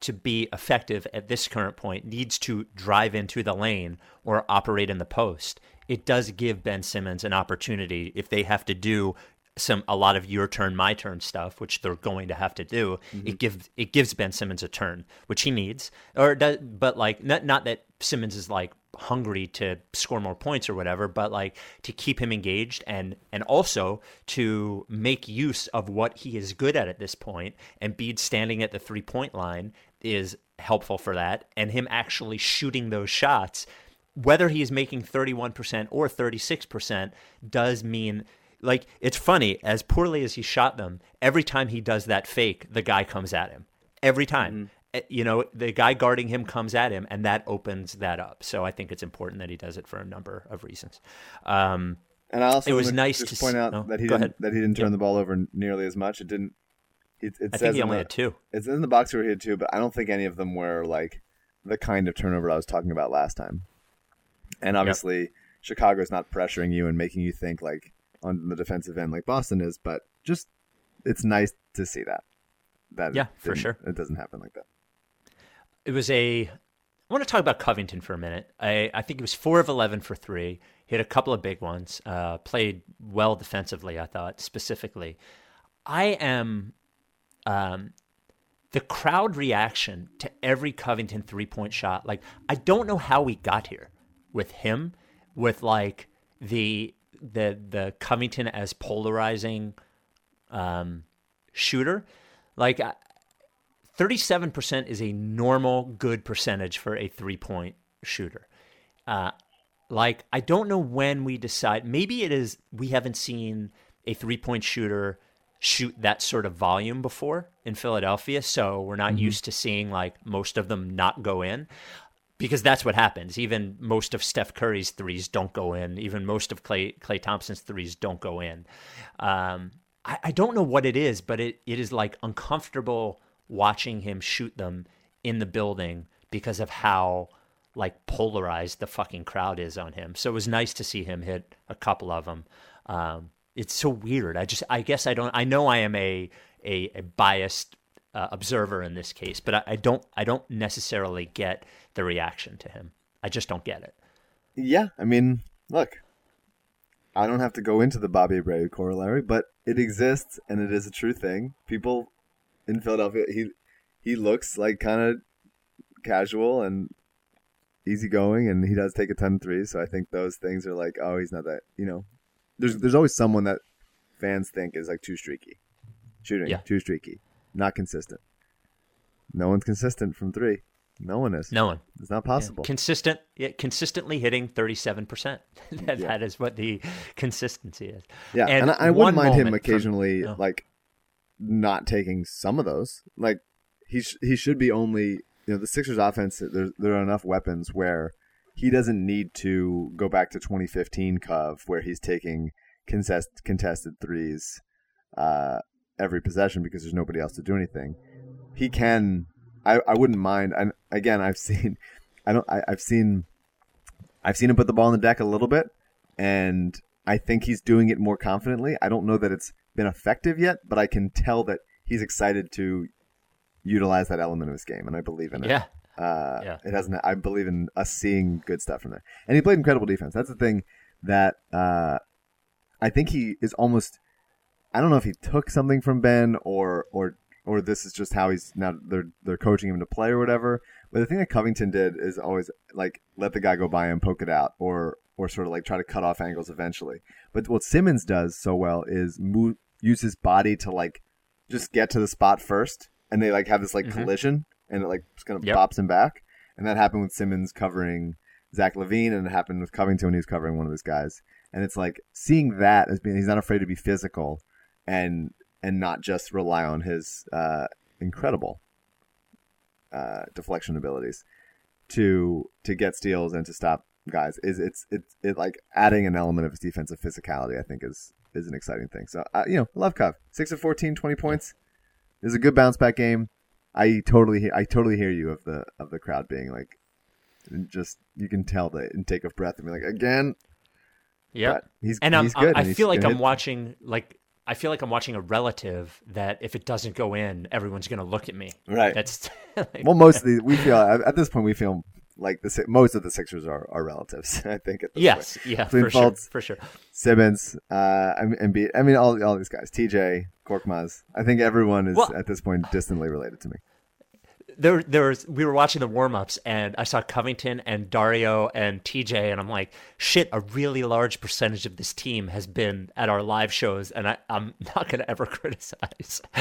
to be effective at this current point needs to drive into the lane or operate in the post, it does give Ben Simmons an opportunity if they have to do some a lot of your turn my turn stuff which they're going to have to do mm-hmm. it gives it gives Ben Simmons a turn which he needs or does, but like not not that Simmons is like hungry to score more points or whatever but like to keep him engaged and and also to make use of what he is good at at this point and Embiid standing at the three point line is helpful for that and him actually shooting those shots whether he is making 31% or 36% does mean like it's funny as poorly as he shot them every time he does that fake the guy comes at him every time mm-hmm. Eh, you know the guy guarding him comes at him and that opens that up so i think it's important that he does it for a number of reasons um, and I also it was nice to point out oh, that he didn't, that he didn't turn the ball over nearly as much. It didn't. It, it I think he only the, had two. It's in the box where he had two, but I don't think any of them were like the kind of turnover I was talking about last time. And obviously, yep. Chicago's not pressuring you and making you think like on the defensive end like Boston is, but just it's nice to see that. That yeah, for sure, it doesn't happen like that. It was a. I want to talk about Covington for a minute. I, I think he was four of eleven for three. Hit a couple of big ones. Uh, played well defensively. I thought specifically. I am. Um, the crowd reaction to every Covington three point shot. Like I don't know how we got here with him, with like the the the Covington as polarizing um, shooter, like thirty seven percent is a normal good percentage for a three point shooter. Uh, like I don't know when we decide. Maybe it is we haven't seen a three point shooter shoot that sort of volume before in Philadelphia, so we're not mm-hmm. used to seeing like most of them not go in because that's what happens. Even most of Steph Curry's threes don't go in. Even most of Clay, Klay Thompson's threes don't go in. Um, I, I don't know what it is, but it, it is like uncomfortable watching him shoot them in the building because of how like polarized the fucking crowd is on him. So it was nice to see him hit a couple of them. Um, it's so weird. I just, I guess I don't, I know I am a, a, a biased uh, observer in this case, but I, I, don't I don't necessarily get the reaction to him. I just don't get it. Yeah, I mean, look, I don't have to go into the Bobby Abreu corollary, but it exists and it is a true thing. People in Philadelphia, he he looks like kind of casual and easygoing, and he does take a ton of threes. So I think those things are like, oh, he's not that. You know, there's there's always someone that fans think is like too streaky, shooting yeah. too streaky not consistent. No one's consistent from three. No one is. No one. It's not possible. Yeah. Consistent, yeah, consistently hitting thirty-seven percent. <laughs> that, yeah. that is what the consistency is. Yeah, and, and I, I wouldn't mind him occasionally, from, oh. like, not taking some of those. Like, he sh- he should be only. You know, the Sixers' offense. There there are enough weapons where he doesn't need to go back to 2015 Cov, where he's taking contest, contested threes. Uh, every possession because there's nobody else to do anything. He can. I, I wouldn't mind. And again, I've <laughs> seen. I don't. I, I've seen. I've seen him put the ball on the deck a little bit, and I think he's doing it more confidently. I don't know that it's been effective yet, but I can tell that he's excited to utilize that element of his game, and I believe in it. Yeah. Uh, yeah. It hasn't. I believe in us seeing good stuff from there, and he played incredible defense. That's the thing that uh, I think he is almost I don't know if he took something from Ben or or or this is just how he's now they're they're coaching him to play or whatever. But the thing that Covington did is always like let the guy go by and poke it out or or sort of like try to cut off angles eventually. But what Simmons does so well is move use his body to like just get to the spot first and they like have this like mm-hmm. collision and it like just kind of yep. pops him back. And that happened with Simmons covering Zach LaVine, and it happened with Covington when he was covering one of his guys. And it's like seeing that as being he's not afraid to be physical and and not just rely on his uh, incredible uh, deflection abilities to to get steals and to stop guys is it's it's it like adding an element of his defensive physicality. I think is is an exciting thing. So uh, you know, love Cov six of 14, 20 points. Is a good bounce back game. I totally I totally hear you of the of the crowd being like, just you can tell the intake of breath and be like again. Yeah, he's and I'm, he's good. I and feel like I'm watching like I feel like I'm watching a relative that if it doesn't go in, everyone's gonna look at me. Right. That's <laughs> like, Well, most of the we feel at this point we feel like the most of the Sixers are, are relatives. <laughs> I think at this yes, point. yeah, Between for sure, for sure. Simmons, uh, I mean, Embiid, I mean all all these guys, TJ, Korkmaz. I think everyone is Well- at this point distantly related to me. There there was we were watching the warm ups and I saw Covington and Dario and TJ and I'm like, shit, a really large percentage of this team has been at our live shows and I, I'm not gonna ever <laughs> criticize. <laughs>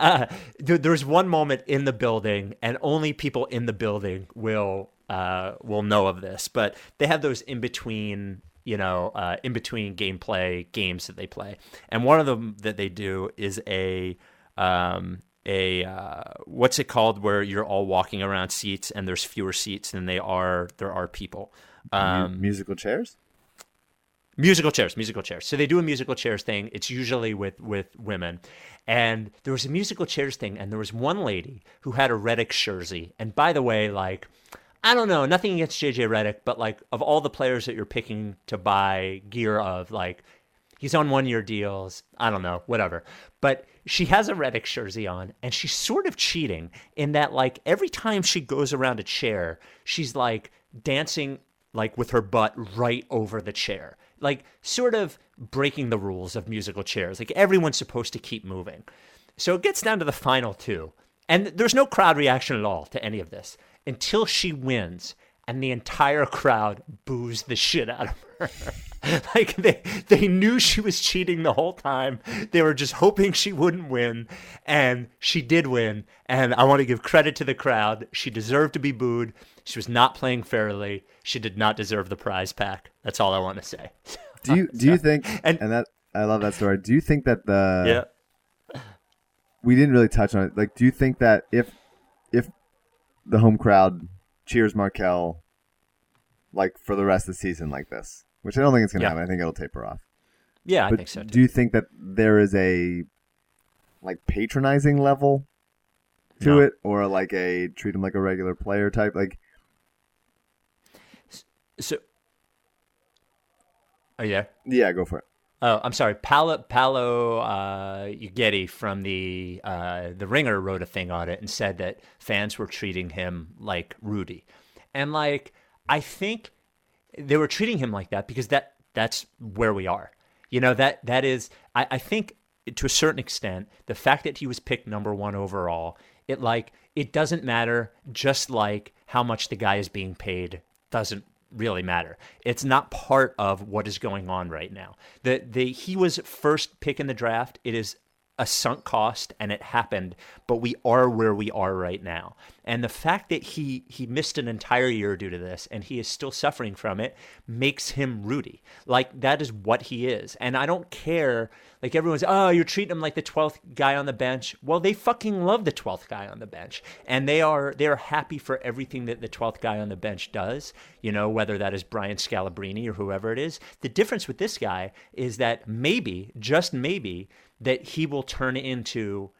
uh, there, there's one moment in the building and only people in the building will uh, will know of this, but they have those in between you know, uh, in between gameplay games that they play. And one of them that they do is a um, a uh, what's it called where you're all walking around seats and there's fewer seats than they are there are people. Um, Musical chairs. musical chairs musical chairs so they do a musical chairs thing it's usually with with women and there was a musical chairs thing and there was one lady who had a Reddick jersey and by the way like I don't know nothing against JJ Reddick but like of all the players that you're picking to buy gear of like he's on one year deals. I don't know whatever. But she has a Reddick jersey on and she's sort of cheating in that like every time she goes around a chair she's like dancing like with her butt right over the chair. Like sort of breaking the rules of musical chairs. Like everyone's supposed to keep moving. So it gets down to the final two and there's no crowd reaction at all to any of this until she wins and the entire crowd boos the shit out of her <laughs> <laughs> like they they knew she was cheating the whole time. They were just hoping she wouldn't win and she did win. And i want to give credit to the crowd. She deserved to be booed. She was not playing fairly. She did not deserve the prize pack. That's all i want to say. <laughs> Do you do you think And- and, that I love that story. Do you think that the yeah. We didn't really touch on it. Like, do you think that if if the home crowd cheers Markelle like for the rest of the season like this, which I don't think it's gonna Yeah. happen. I think it'll taper off. yeah i think so too. do you think that there is a like patronizing level to No. it, or like a treat him like a regular player type? Like, so oh yeah yeah, go for it. Oh, I'm sorry. Paolo Paolo uh, from the uh, the Ringer wrote a thing on it and said that fans were treating him like Rudy, and like I think they were treating him like that because that that's where we are. You know that that is I, I think to a certain extent the fact that he was picked number one overall it like it doesn't matter just like how much the guy is being paid doesn't really matter. It's not part of what is going on right now. The the he was first pick in the draft. It is a sunk cost and it happened, but we are where we are right now. And the fact that he he missed an entire year due to this and he is still suffering from it makes him Rudy. Like that is what he is. And I don't care like everyone's oh you're treating him like the 12th guy on the bench. Well, they fucking love the 12th guy on the bench and they are they are happy for everything that the 12th guy on the bench does, you know, whether that is Brian Scalabrine or whoever it is. The difference with this guy is that maybe, just maybe, that he will turn into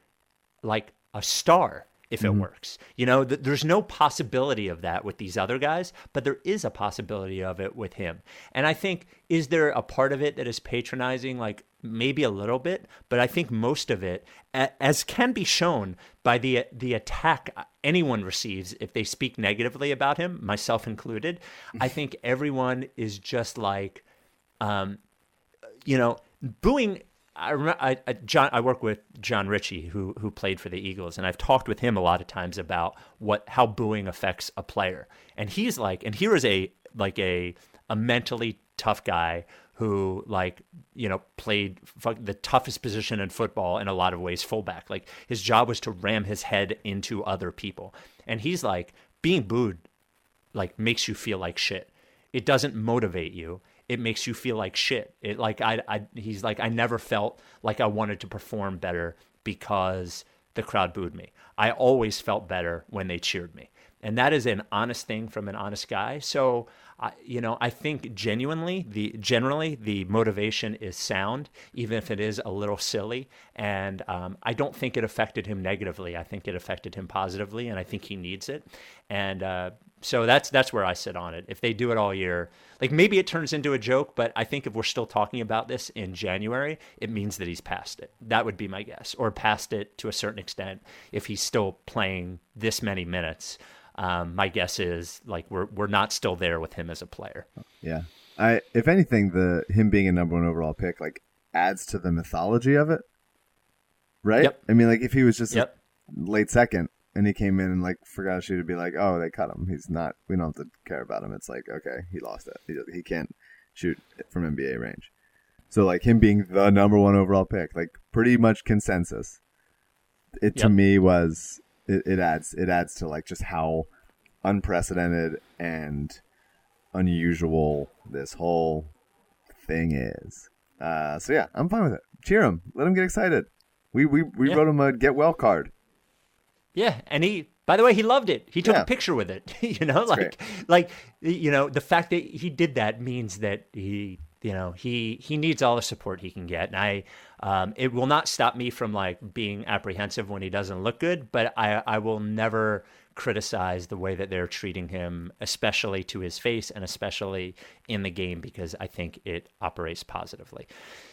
like a star if it works. You know, th- there's no possibility of that with these other guys, but there is a possibility of it with him. And I think, is there a part of it that is patronizing? Like maybe a little bit, but I think most of it, a- as can be shown by the the attack anyone receives if they speak negatively about him, myself included, I <laughs> think everyone is just like, um, you know, booing. I remember I, I, Jon. I work with Jon Ritchie, who who played for the Eagles, and I've talked with him a lot of times about what how booing affects a player. And he's like, and here is a like a a mentally tough guy who like you know played the toughest position in football in a lot of ways, fullback. Like his job was to ram his head into other people, and he's like being booed like makes you feel like shit. It doesn't motivate you. It makes you feel like shit. It like I, I he's like I never felt like I wanted to perform better because the crowd booed me. I always felt better when they cheered me. and that is an honest thing from an honest guy. So, uh, you know, I think genuinely the generally the motivation is sound, even if it is a little silly. And um, I don't think it affected him negatively. I think it affected him positively, and I think he needs it. And uh, so that's that's where I sit on it. If they do it all year, like maybe it turns into a joke, but I think if we're still talking about this in January, it means that he's past it. That would be my guess, or past it to a certain extent if he's still playing this many minutes um, my guess is like we're we're not still there with him as a player. Yeah, I if anything, the him being a number one overall pick like adds to the mythology of it, right? Yep. I mean, like if he was just Yep. late second and he came in and like forgot to be like, oh, they cut him. He's not. We don't have to care about him. It's like, okay, he lost it. He he can't shoot from NBA range. So like him being the number one overall pick, like pretty much consensus. It to Yep. me was it, it adds it adds to like just how unprecedented and unusual this whole thing is. Uh, so yeah, I'm fine with it. Cheer him. Let him get excited. We we, we Yeah. wrote him a get well card. Yeah, and he by the way, he loved it. He took Yeah. a picture with it. <laughs> you know, like great. like you know, the fact that he did that means that he you know, he he needs all the support he can get. And I um it will not stop me from like being apprehensive when he doesn't look good, but I I will never criticize the way that they're treating him, especially to his face and especially in the game, because I think it operates positively.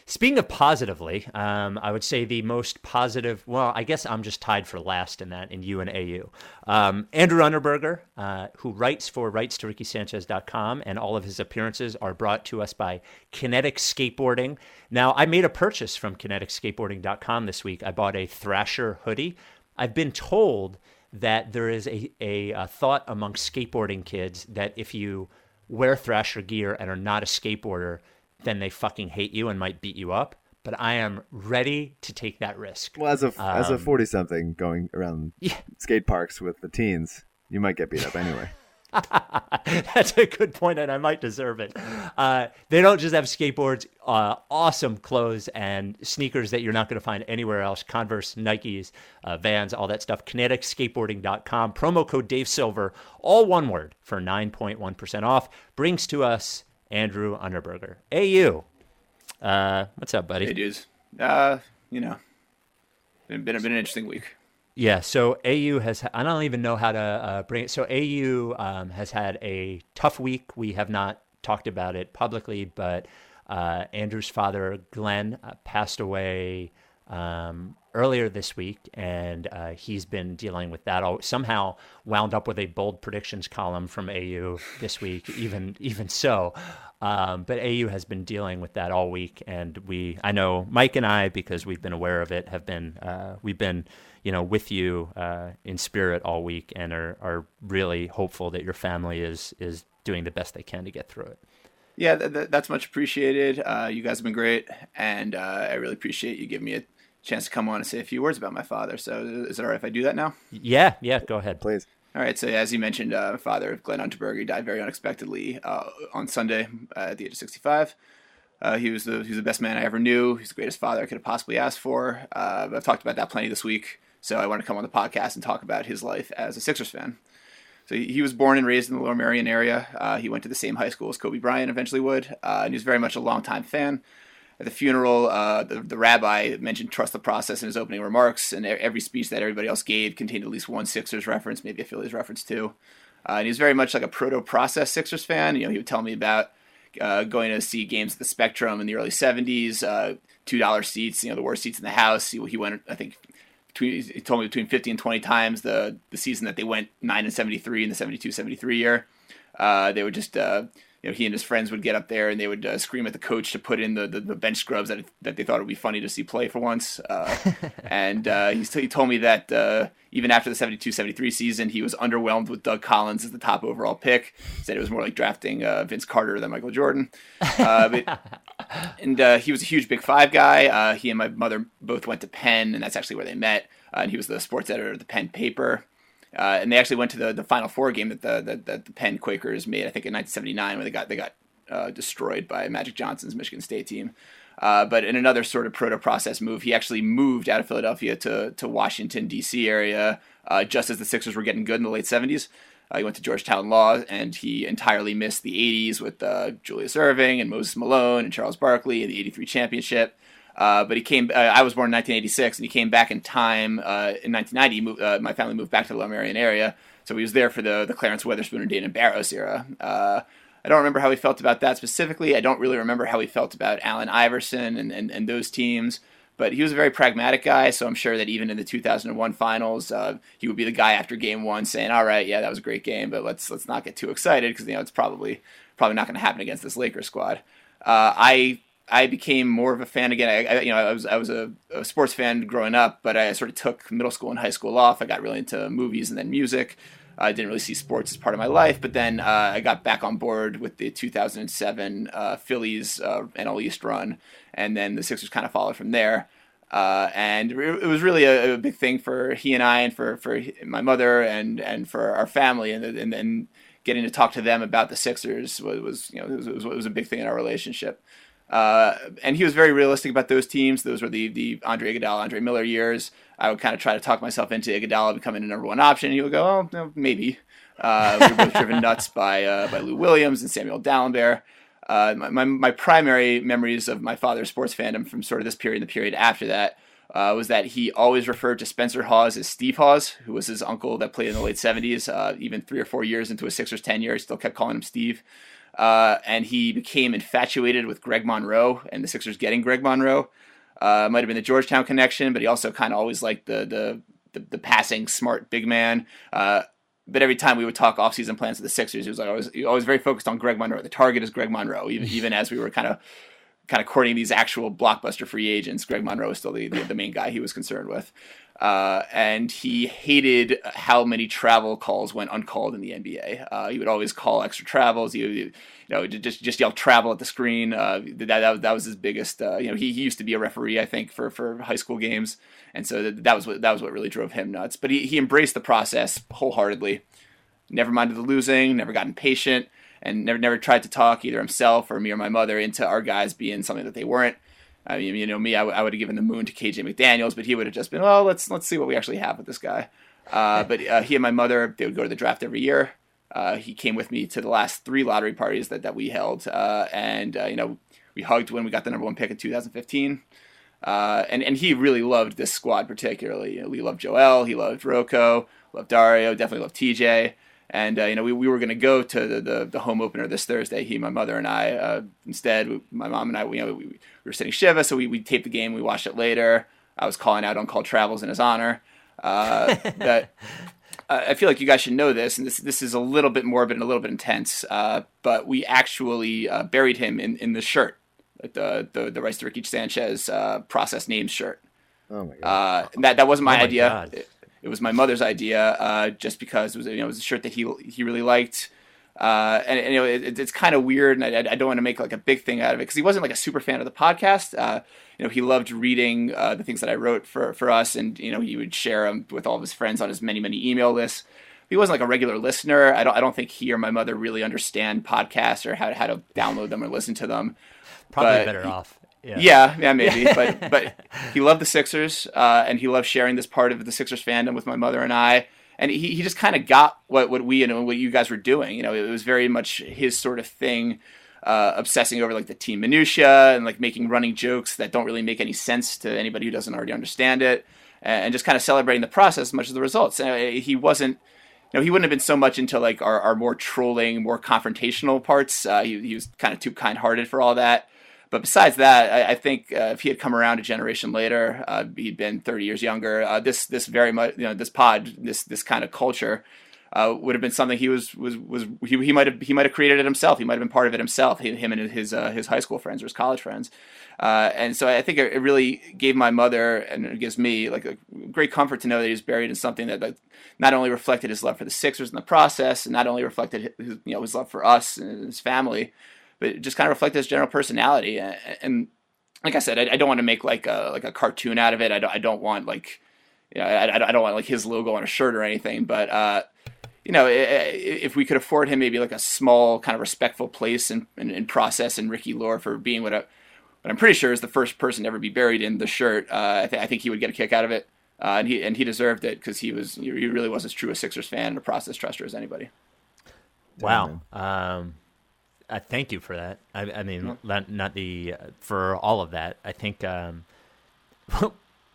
Speaking of positively, um, I would say the most positive, well, I guess I'm just tied for last in that in U and AU. Um, Andrew Unterberger, uh, who writes for Rights to RickySanchez.com, and all of his appearances are brought to us by Kinetic Skateboarding. Now, I made a purchase from KineticSkateboarding.com this week. I bought a Thrasher hoodie. I've been told that there is a, a, a thought among skateboarding kids that if you wear Thrasher gear and are not a skateboarder, then they fucking hate you and might beat you up. But I am ready to take that risk. Well, as a as a Um, forty something going around Yeah. skate parks with the teens, you might get beat up anyway. <laughs> <laughs> That's a good point, and I might deserve it. Uh, they don't just have skateboards, uh, awesome clothes and sneakers that you're not going to find anywhere else. Converse, Nikes, uh, Vans, all that stuff. KineticSkateboarding.com. Promo code Dave Silver, all one word for 9.1% off. Brings to us Andrew Unterberger. AU. Uh, what's up, buddy? Hey, dudes. Uh, you know, been been, been an interesting week. Yeah, so AU has, I don't even know how to uh, bring it. So AU um, has had a tough week. We have not talked about it publicly, but uh, Andrew's father, Glenn, uh, passed away um, earlier this week, and uh, he's been dealing with that. All, somehow wound up with a bold predictions column from AU this week, even even so. Um, but AU has been dealing with that all week, and we, I know Mike and I, because we've been aware of it, have been, uh, we've been, you know, with you uh, in spirit all week, and are are really hopeful that your family is is doing the best they can to get through it. Yeah, th- th- that's much appreciated. Uh, you guys have been great, and uh, I really appreciate you giving me a chance to come on and say a few words about my father. So, is it all right if I do that now? Yeah, yeah, go ahead. Please. All right. So, as you mentioned, uh, my father, Glenn Unterberger, died very unexpectedly uh, on Sunday uh, at the age of 65. Uh, he was the he was the best man I ever knew. He's the greatest father I could have possibly asked for. Uh, I've talked about that plenty this week, so I want to come on the podcast and talk about his life as a Sixers fan. So he was born and raised in the Lower Merion area. Uh, he went to the same high school as Kobe Bryant eventually would, uh, and he was very much a longtime fan. At the funeral, uh, the, the rabbi mentioned trust the process in his opening remarks, and every speech that everybody else gave contained at least one Sixers reference, maybe a Phillies reference too. Uh, and he was very much like a proto-process Sixers fan. You know, he would tell me about uh, going to see games at the Spectrum in the early '70s, uh, two dollar seats, you know, the worst seats in the house. He, he went, I think, he told me between 50 and 20 times the the season that they went 9 and 73 in the 72 73 year. Uh, they would just uh, you know he and his friends would get up there and they would uh, scream at the coach to put in the, the, the bench scrubs that that they thought would be funny to see play for once. Uh, <laughs> and uh, he, he told me that uh, even after the 72-73 season he was underwhelmed with Doug Collins as the top overall pick. Said it was more like drafting uh, Vince Carter than Michael Jordan. Uh, but <laughs> and uh, he was a huge Big Five guy. Uh, he and my mother both went to Penn, and that's actually where they met. Uh, and he was the sports editor of the Penn paper. Uh, and they actually went to the, the Final Four game that the, that that the Penn Quakers made, I think, in 1979, when they got they got uh, destroyed by Magic Johnson's Michigan State team. Uh, but in another sort of proto process move, he actually moved out of Philadelphia to to Washington D.C. area just as the Sixers were getting good in the late 70s. Uh, he went to Georgetown Law, and he entirely missed the '80s with uh, Julius Erving and Moses Malone and Charles Barkley and the '83 championship. Uh, but he came. Uh, I was born in 1986, and he came back in time uh, in 1990. Moved, uh, my family moved back to the Merion area, so he was there for the the Clarence Weatherspoon and Dana Barros era. I don't remember how he felt about that specifically. I don't really remember how he felt about Allen Iverson and, and, and those teams. But he was a very pragmatic guy, so I'm sure that even in the 2001 finals, uh, he would be the guy after Game One saying, "All right, yeah, that was a great game, but let's let's not get too excited because you know it's probably probably not going to happen against this Lakers squad." I I became more of a fan again. I, I you know, I was I was a, a, sports fan growing up, but I sort of took middle school and high school off. I got really into movies and then music. I didn't really see sports as part of my life, but then uh, I got back on board with the 2007 uh, Phillies uh, NL East run, and then the Sixers kind of followed from there. Uh, and it was really a, a, big thing for he and I, and for, for my mother, and, and for our family, and and then getting to talk to them about the Sixers was, was you know was, it was, it was a big thing in our relationship. Uh, and he was very realistic about those teams. Those were the the Andre Iguodala, Andre Miller years. I would kind of try to talk myself into Iguodala becoming the number one option. He would go, "Oh, no, maybe." Uh, we were both driven <laughs> nuts by uh, by Lou Williams and Samuel Dalembert. Uh, my, my, my primary memories of my father's sports fandom from sort of this period and the period after that uh, was that he always referred to Spencer Hawes as Steve Hawes, who was his uncle that played in the late 70s. Uh, even three or four years into his Sixers tenure, he still kept calling him Steve. Uh, and he became infatuated with Greg Monroe and the Sixers getting Greg Monroe. Uh, might have been the Georgetown connection, but he also kind of always liked the, the the, the passing smart big man. Uh, but every time we would talk offseason plans with the Sixers, he was like always, always very focused on Greg Monroe. The target is Greg Monroe, even <laughs> even as we were kind of kind of courting these actual blockbuster free agents. Greg Monroe was still the, the, the main guy he was concerned with. Uh, and he hated how many travel calls went uncalled in the NBA. Uh, he would always call extra travels. He, you know, just just yell travel at the screen. Uh, that, that that was his biggest. Uh, you know, he, he used to be a referee, I think, for, for high school games, and so that, that was what that was what really drove him nuts. But he, he embraced the process wholeheartedly. Never minded the losing. Never got impatient, and never never tried to talk either himself or me or my mother into our guys being something that they weren't. I mean, you know, me, I, w- I would have given the moon to KJ McDaniels, but he would have just been, well, let's let's see what we actually have with this guy. Uh, but uh, he and my mother, they would go to the draft every year. Uh, he came with me to the last three lottery parties that, that we held, uh, and uh, you know, we hugged when we got the number one pick in 2015. Uh, and and he really loved this squad particularly. You know, loved Joel, he loved Rocco, loved Dario, definitely loved TJ. And uh, you know, we, we were going to go to the, the, the, home opener this Thursday. He, my mother, and I. Uh, instead, we, my mom and I, we, you know, we, we were sitting shiva, so we, we taped the game. We watched it later. I was calling out on call travels in his honor. Uh, <laughs> that I feel like you guys should know this, and this this is a little bit morbid and a little bit intense. Uh, but we actually uh, buried him in, in the shirt, the the the Rights to Ricky Sanchez uh, process names shirt. Oh my god! that that wasn't my, oh my idea. It, it was my mother's idea, uh, just because it was you know it was a shirt that he he really liked. Uh, and, and, you know it, it's kind of weird, and I, I, don't want to make like a big thing out of it because he wasn't like a super fan of the podcast. Uh, you know, he loved reading uh, the things that I wrote for for us, and you know he would share them with all of his friends on his many many email lists. He wasn't like a regular listener. I don't I don't think he or my mother really understand podcasts or how how to download them or listen to them. Probably but better he, off. Yeah, yeah, yeah maybe. <laughs> but but he loved the Sixers, uh, and he loved sharing this part of the Sixers fandom with my mother and I. And he, he just kind of got what, what we and what you guys were doing. You know, it was very much his sort of thing, uh, obsessing over like the team minutia and like making running jokes that don't really make any sense to anybody who doesn't already understand it, and just kind of celebrating the process as much as the results. Uh, he wasn't you know, he wouldn't have been so much into like our, our more trolling, more confrontational parts. Uh, he, he was kind of too kind hearted for all that. But besides that, I, I think uh, if he had come around a generation later, uh, he'd been 30 years younger. Uh, this this very much you know this pod this this kind of culture uh, would have been something he was was was he, he might have he might have created it himself. He might have been part of it himself. him and his uh, his high school friends or his college friends. And so I think it, really gave my mother and it gives me like a great comfort to know that he was buried in something that not only reflected his love for the Sixers in the process, and not only reflected his, you know his love for us and his family, but just kind of reflect his general personality. And, and like I said, I, I, don't want to make like a like a cartoon out of it. I don't, I don't want like, you know, I, I don't want like his logo on a shirt or anything. But uh, you know, if we could afford him maybe like a small kind of respectful place and in, in, in, process and Ricky Lore for being what, a, what I'm pretty sure is the first person to ever be buried in the shirt, uh, I, th- I think he would get a kick out of it. uh, and he and he deserved it because he was he really was as true a Sixers fan and a process truster as anybody. Wow. Um, I thank you for that. I, I mean, not, not the for all of that. I think, um, <laughs>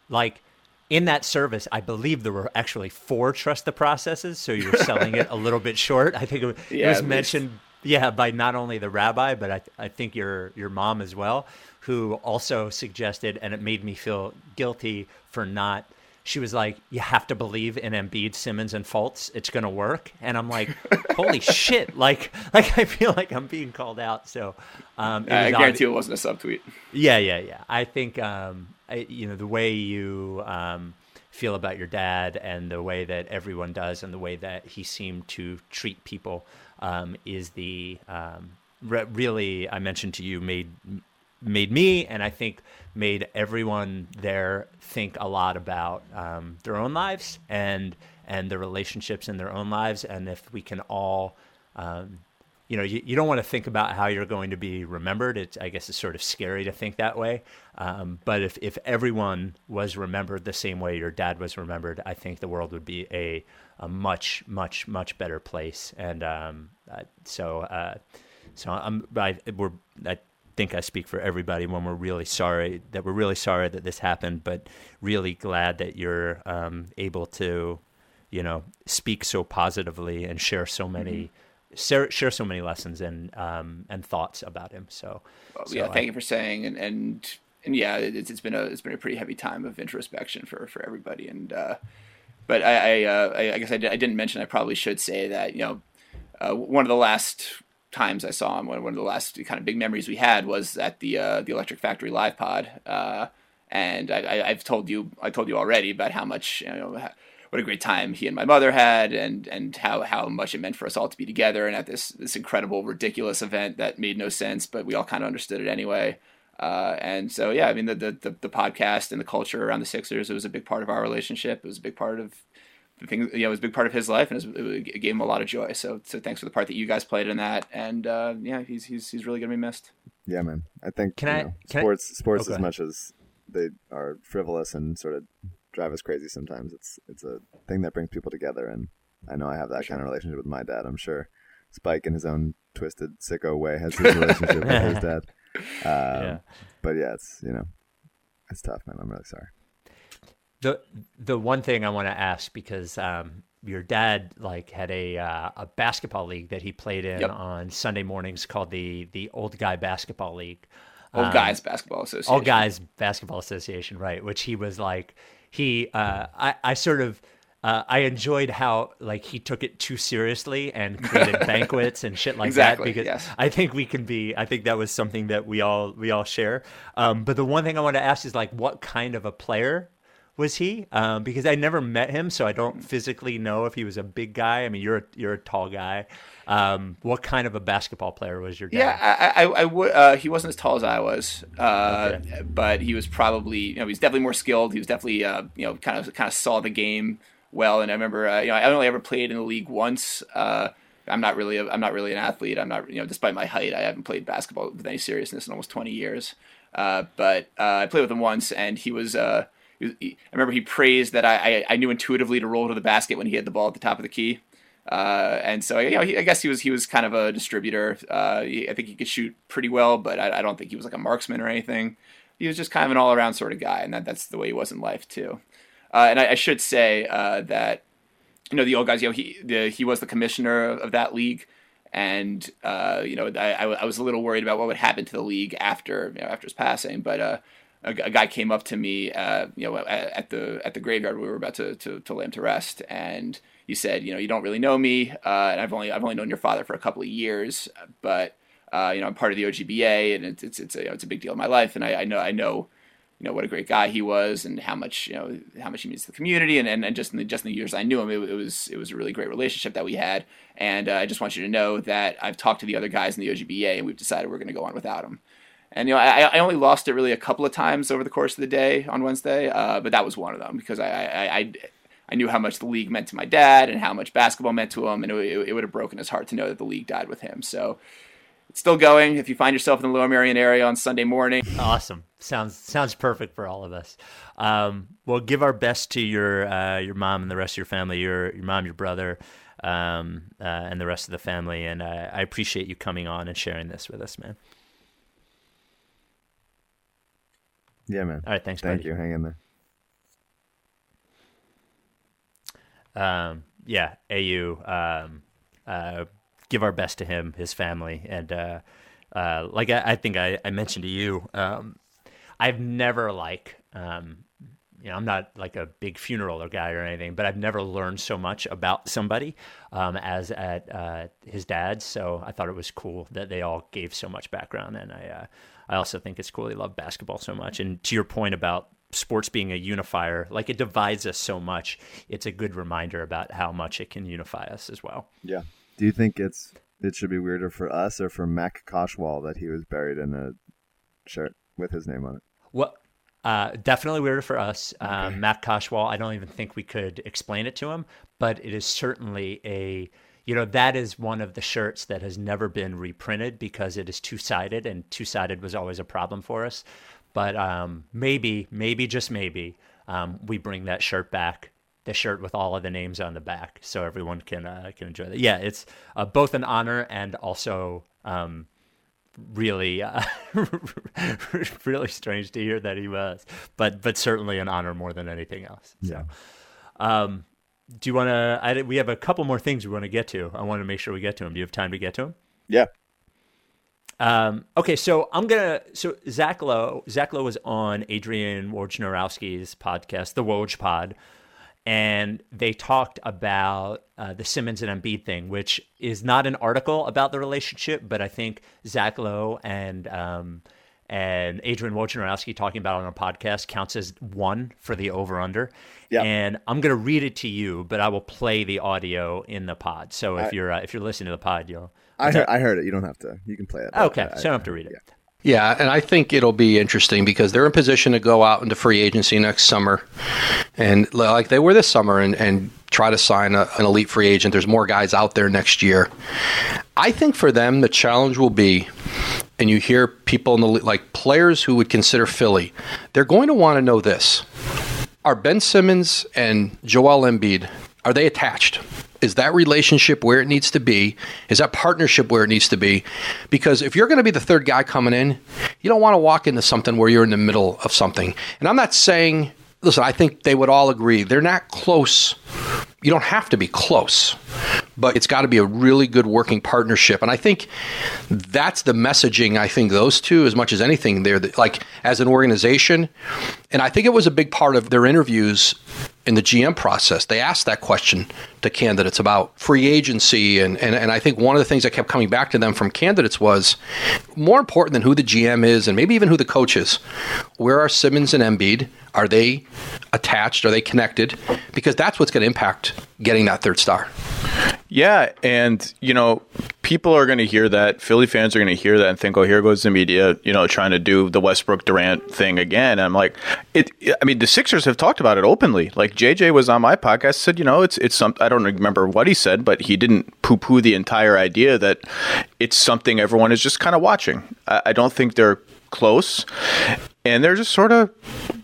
like in that service, I believe there were actually four trust the processes. So you're selling it a little bit short. I think it, Yeah, it was mentioned, yeah, by not only the rabbi, but I, I think your your mom as well, who also suggested, and it made me feel guilty for not. She was like, "You have to believe in Embiid, Simmons, and Fultz. It's gonna work." And I'm like, <laughs> "Holy shit!" Like, like I feel like I'm being called out. So, um, I guarantee obvi- it wasn't a subtweet. yeah, yeah, yeah. I think um, I, you know the way you um, feel about your dad, and the way that everyone does, and the way that he seemed to treat people um, is the um, re- really I mentioned to you made made me, and I think made everyone there think a lot about um, their own lives and and the relationships in their own lives, and if we can all um, you know, you, you don't want to think about how you're going to be remembered. It's, I guess it's sort of scary to think that way. Um, but if, if everyone was remembered the same way your dad was remembered, I think the world would be a, a much, much, much better place. And um, uh, so, uh, so I'm, I, we're, I think I speak for everybody when we're really sorry that we're really sorry that this happened, but really glad that you're um, able to, you know, speak so positively and share so many share, share so many lessons and um, and thoughts about him. So, Well, so yeah, I- thank you for saying and and and yeah, it's, it's been a it's been a pretty heavy time of introspection for for everybody. And uh, but I I, uh, I I guess I, did, I didn't mention. I probably should say that you know uh, one of the last times I saw him, one of the last kind of big memories we had was at the uh, the Electric Factory live pod. Uh, and I, I've told you I told you already about how much you know. What a great time he and my mother had, and and how, how much it meant for us all to be together, and at this this incredible, ridiculous event that made no sense, but we all kind of understood it anyway. Uh, and so, yeah, I mean, the, the, the podcast and the culture around the Sixers, it was a big part of our relationship. It was a big part of the thing, you know, it was a big part of his life and it, was, it gave him a lot of joy. So, so thanks for the part that you guys played in that. And, uh, yeah, he's, he's, he's really going to be missed. Yeah, man. I think Can you I- know, can I- sports sports Oh, as much as they are frivolous and sort of drive us crazy sometimes. It's it's a thing that brings people together, and I know I have that kind of relationship with my dad. I'm sure Spike, in his own twisted sicko way, has his relationship <laughs> with his dad. Um, Yeah. But yeah, it's you know, it's tough, man. I'm really sorry. The the one thing I want to ask because um, your dad like had a uh, a basketball league that he played in Yep. on Sunday mornings called the the Old Guy Basketball League. Old Um, Guys Basketball Association. All Guys Basketball Association, right? Which he was like, he, uh, I, I sort of, uh, I enjoyed how like he took it too seriously and created <laughs> banquets and shit like Exactly, that. Because yes. I think we can be, I think that was something that we all we all share. Um, but the one thing I want to ask is like, what kind of a player was he? Um, because I never met him, so I don't physically know if he was a big guy. I mean, you're a, you're a tall guy. Um, what kind of a basketball player was your dad? Yeah, I, I, I would. Uh, he wasn't as tall as I was, uh, but he was probably, you know, he was definitely more skilled. He was definitely, uh, you know, kind of kind of saw the game well. And I remember, uh, you know, I only ever played in the league once. Uh, I'm not really, a, I'm not really an athlete. I'm not, you know, despite my height, I haven't played basketball with any seriousness in almost 20 years. Uh, but uh, I played with him once, and he was. Uh, he was he, I remember he praised that I, I, knew intuitively to roll to the basket when he had the ball at the top of the key. Uh, and so, you know, he, I guess he was he was kind of a distributor. Uh, I think he could shoot pretty well, but I, I don't think he was like a marksman or anything. He was just kind of an all around sort of guy, and that, that's the way he was in life too. Uh, and I, I should say uh, that you know the old guys. You know, he the, he was the commissioner of, that league, and uh, you know I, I, was a little worried about what would happen to the league after you know, after his passing, but. A, a guy came up to me, uh, you know, at, at the at the graveyard we were about to, to, to lay him to rest, and he said, you know, you don't really know me, uh, and I've only I've only known your father for a couple of years, but uh, you know, I'm part of the OGBA, and it's it's it's a, you know, it's a big deal in my life, and I, I know I know you know what a great guy he was and how much you know how much he means to the community and, and, and just in the just in the years I knew him it, it was it was a really great relationship that we had and uh, I just want you to know that I've talked to the other guys in the OGBA and we've decided we're going to go on without him and you know I, I only lost it really a couple of times over the course of the day on Wednesday uh, but that was one of them because I, I, I I knew how much the league meant to my dad and how much basketball meant to him and it, it, would have broken his heart to know that the league died with him so it's still going. If you find yourself in the Lower Merion area on Sunday morning, awesome. Sounds sounds perfect for all of us. Um, well, give our best to your uh, your mom and the rest of your family. Your your mom, your brother, um, uh, and the rest of the family. And I appreciate you coming on and sharing this with us, man. Yeah, man. All right, thanks. Thank buddy. you. Hang in there. Um, yeah, AU. Um, uh, give our best to him, his family, and uh, uh, like I, I, think I, I, mentioned to you, um, I've never like, um, you know, I'm not like a big funeral or guy or anything, but I've never learned so much about somebody um, as at uh, his dad's. So I thought it was cool that they all gave so much background, and I, uh, I also think it's cool they love basketball so much. And to your point about sports being a unifier, like it divides us so much, it's a good reminder about how much it can unify us as well. Yeah. Do you think it's it should be weirder for us or for Mac Koshwal that he was buried in a shirt with his name on it? Well, uh, definitely weirder for us. Um, okay. Matt Koshwal, I don't even think we could explain it to him, but it is certainly a, you know, that is one of the shirts that has never been reprinted because it is two sided, and two sided was always a problem for us. But um, maybe, maybe, just maybe, um, we bring that shirt back the shirt with all of the names on the back, so everyone can uh, can enjoy that. Yeah, it's uh, both an honor and also um, really uh, <laughs> really strange to hear that he was, but but certainly an honor more than anything else. Yeah. So, um, do you want to? We have a couple more things we want to get to. I want to make sure we get to them. Do you have time to get to them? Yeah. Um, okay, so I'm gonna. So Zach Lowe, Zach Lowe was on Adrian Wojnarowski's podcast, the Woj Pod, and they talked about uh, the Simmons and Embiid thing, which is not an article about the relationship, but I think Zach Lowe and um, and Adrian Wojnarowski talking about it on a podcast counts as one for the over under. Yep. And I'm going to read it to you, but I will play the audio in the pod. So if I, you're uh, if you're listening to the pod, you'll. I heard, I heard it. You don't have to. You can play it. Okay, I, so I don't have to read it. Yeah. Yeah, and I think it'll be interesting because they're in position to go out into free agency next summer, and like they were this summer, and, and try to sign a, an elite free agent. There's more guys out there next year. I think for them the challenge will be, and you hear people in the like players who would consider Philly, they're going to want to know this: Are Ben Simmons and Joel Embiid are they attached? Is that relationship where it needs to be? Is that partnership where it needs to be? Because if you're going to be the third guy coming in, you don't want to walk into something where you're in the middle of something. And I'm not saying, listen, I think they would all agree they're not close. You don't have to be close, but it's got to be a really good working partnership. And I think that's the messaging. I think those two, as much as anything, they're like as an organization. And I think it was a big part of their interviews in the GM process. They asked that question to candidates about free agency. And, and, and I think one of the things that kept coming back to them from candidates was more important than who the GM is and maybe even who the coach is. Where are Simmons and Embiid? Are they attached? Are they connected? Because that's what's going to impact getting that third star. Yeah, and you know, people are going to hear that. Philly fans are going to hear that and think, "Oh, here goes the media," you know, trying to do the Westbrook Durant thing again. And I'm like, it. I mean, the Sixers have talked about it openly. Like JJ was on my podcast, said, you know, it's it's some. I don't remember what he said, but he didn't poo poo the entire idea that it's something everyone is just kind of watching. I, I don't think they're close and they're just sort of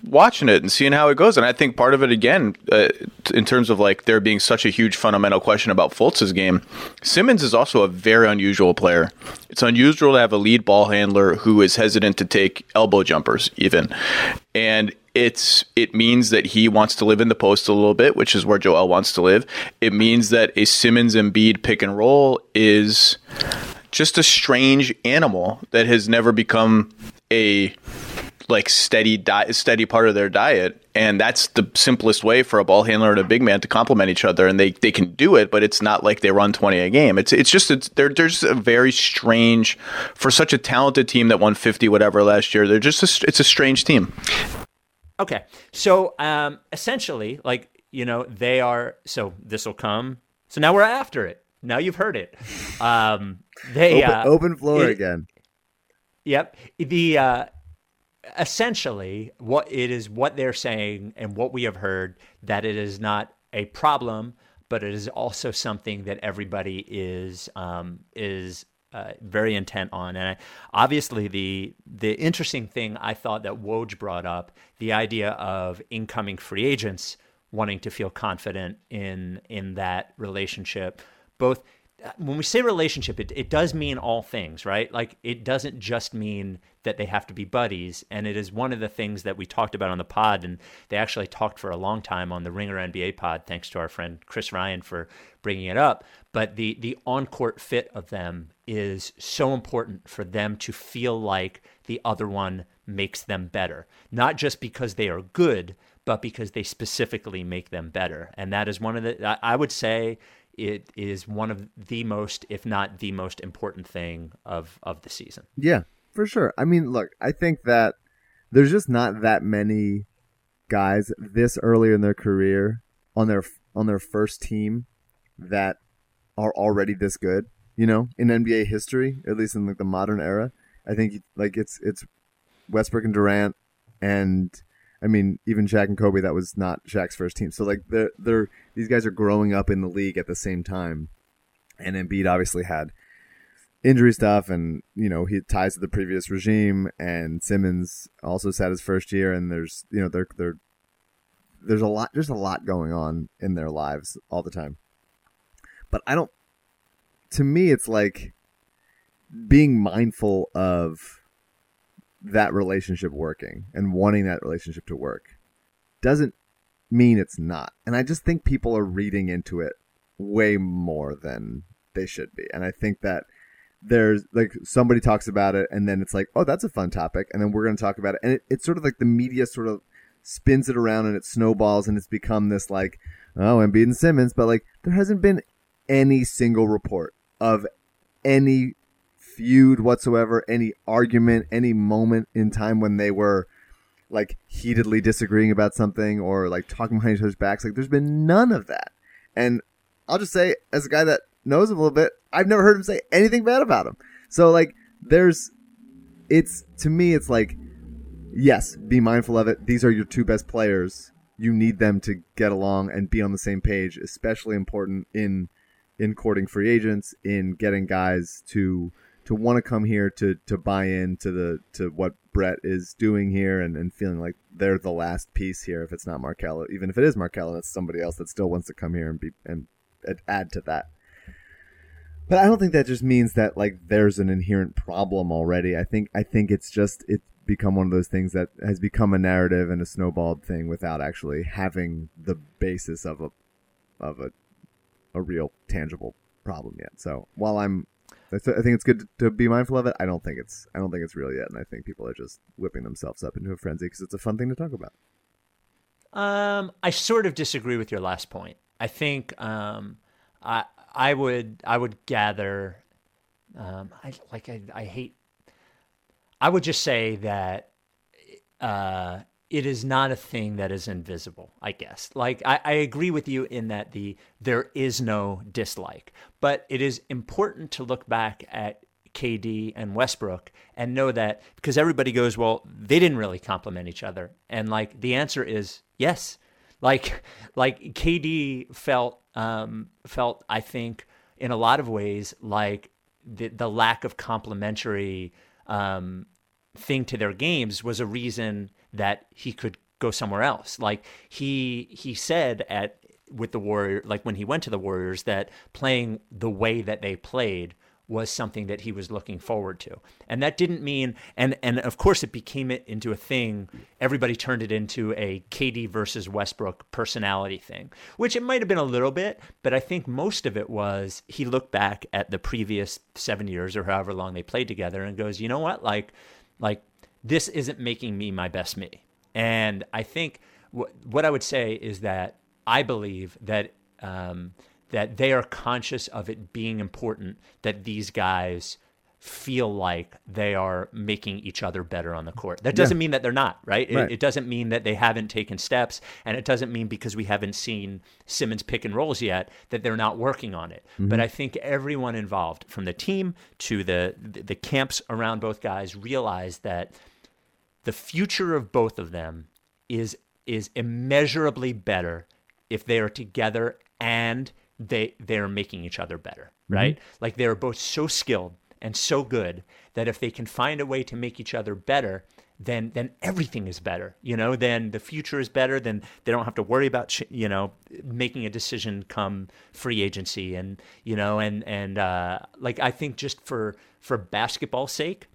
watching it and seeing how it goes. And I think part of it, again, uh, in terms of like there being such a huge fundamental question about Fultz's game, Simmons is also a very unusual player. It's unusual to have a lead ball handler who is hesitant to take elbow jumpers, even. And it's it means that he wants to live in the post a little bit, which is where Joel wants to live. It means that a Simmons Embiid pick and roll is just a strange animal that has never become a like steady steady part of their diet, and that's the simplest way for a ball handler and a big man to complement each other, and they, they can do it, but it's not like they run twenty a game. It's it's just it's they're, just a very strange for such a talented team that won fifty whatever last year. They're just a, it's a strange team. Okay, so um, essentially, like you know, they are. So this will come. So now we're after it. Now you've heard it. Um, they open, uh, open floor it, again. Yep. The uh, essentially what it is what they're saying and what we have heard that it is not a problem but it is also something that everybody is um, is uh, very intent on. And I, obviously, the the interesting thing I thought that Woj brought up the idea of incoming free agents wanting to feel confident in in that relationship, both when we say relationship, it, it does mean all things, right? Like it doesn't just mean that they have to be buddies. And it is one of the things that we talked about on the pod. And they actually talked for a long time on the Ringer NBA pod, thanks to our friend Chris Ryan for bringing it up. But the, the on court fit of them is so important for them to feel like the other one makes them better, not just because they are good, but because they specifically make them better. And that is one of the, I would say, it is one of the most, if not the most important thing of of the season. Yeah, for sure. I mean, look, I think that there's just not that many guys this early in their career on their on their first team that are already this good. You know, in NBA history, at least in like the modern era, I think like it's it's Westbrook and Durant, and I mean even Shaq and Kobe. That was not Shaq's first team. So like they're they're these guys are growing up in the league at the same time, and Embiid obviously had injury stuff and you know he ties to the previous regime and Simmons also sat his first year and there's you know they're they're there's a lot there's a lot going on in their lives all the time but I don't to me it's like being mindful of that relationship working and wanting that relationship to work doesn't mean it's not. And I just think people are reading into it way more than they should be. And I think that there's like somebody talks about it and then it's like oh that's a fun topic. And then we're going to talk about it. And it, it's sort of like the media sort of spins it around and it snowballs and it's become this like oh Embiid and Simmons but like there hasn't been any single report of any feud whatsoever any argument any moment in time when they were like heatedly disagreeing about something or like talking behind each other's backs like there's been none of that and I'll just say as a guy that knows him a little bit, I've never heard him say anything bad about him. So like there's it's to me it's like yes, be mindful of it. These are your two best players. You need them to get along and be on the same page, especially important in in courting free agents, in getting guys to to want to come here to to buy into the to what Brett is doing here and, and feeling like they're the last piece here if it's not Markelle, even if it is Markelle and it's somebody else that still wants to come here and be and add to that. But I don't think that just means that like there's an inherent problem already. I think I think it's just it's become one of those things that has become a narrative and a snowballed thing without actually having the basis of a of a a real tangible problem yet. So while I'm I think it's good to be mindful of it. I don't think it's I don't think it's real yet, and I think people are just whipping themselves up into a frenzy because it's a fun thing to talk about. Um, I sort of disagree with your last point. I think um, I I would I would gather um, I like I, I hate I would just say that uh, it is not a thing that is invisible, I guess. Like I, I agree with you in that the there is no dislike, but it is important to look back at KD and Westbrook and know that because everybody goes, well, they didn't really complement each other, and like the answer is yes. Like <laughs> like KD felt um, felt I think in a lot of ways like the the lack of complementary um, thing to their games was a reason that he could go somewhere else. Like he he said at with the Warrior, like when he went to the Warriors, that playing the way that they played was something that he was looking forward to. And that didn't mean and and of course it became it into a thing. Everybody turned it into a KD versus Westbrook personality thing, which it might have been a little bit, but I think most of it was he looked back at the previous 7 years or however long they played together and goes, "You know what? Like like this isn't making me my best me." And I think what what I would say is that I believe that um, that they are conscious of it being important that these guys feel like they are making each other better on the court. That doesn't yeah. mean that they're not, right? right. It, it, doesn't mean that they haven't taken steps, and it doesn't mean because we haven't seen Simmons pick and rolls yet that they're not working on it. Mm-hmm. But I think everyone involved, from the team to the, the the camps around both guys, realize that the future of both of them is is immeasurably better if they are together and they they're making each other better, mm-hmm. right? Mm-hmm. Like they're both so skilled and so good that if they can find a way to make each other better, then then everything is better. You know, then the future is better. Then they don't have to worry about you know making a decision come free agency, and you know, and and uh, like I think just for for basketball's sake,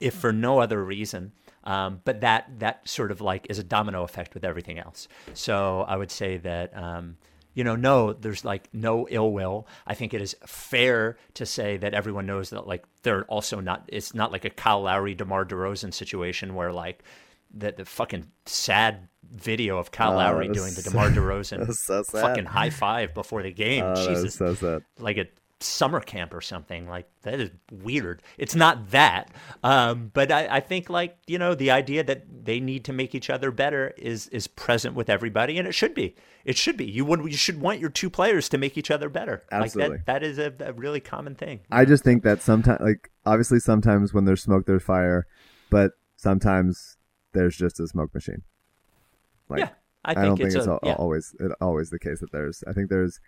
if for no other reason. Um, but that that sort of like is a domino effect with everything else. So I would say that um, you know, no, there's like no ill will. I think it is fair to say that everyone knows that like they're also not. It's not like a Kyle Lowry, DeMar DeRozan situation where like the the fucking sad video of Kyle Oh, Lowry doing the <laughs> DeMar DeRozan that so fucking high five before the game. Oh, that Jesus, so like a summer camp or something. Like that is weird. It's not that, um, but I, I think like you know the idea that they need to make each other better is is present with everybody, and it should be. It should be. You would you should want your two players to make each other better. Absolutely. Like that. That is a, a really common thing. I just think that sometimes, like, obviously, sometimes when there's smoke, there's fire, but sometimes there's just a smoke machine. Like, yeah, I I, don't it's think it's a, al- yeah. always it, always the case that there's. I think there's,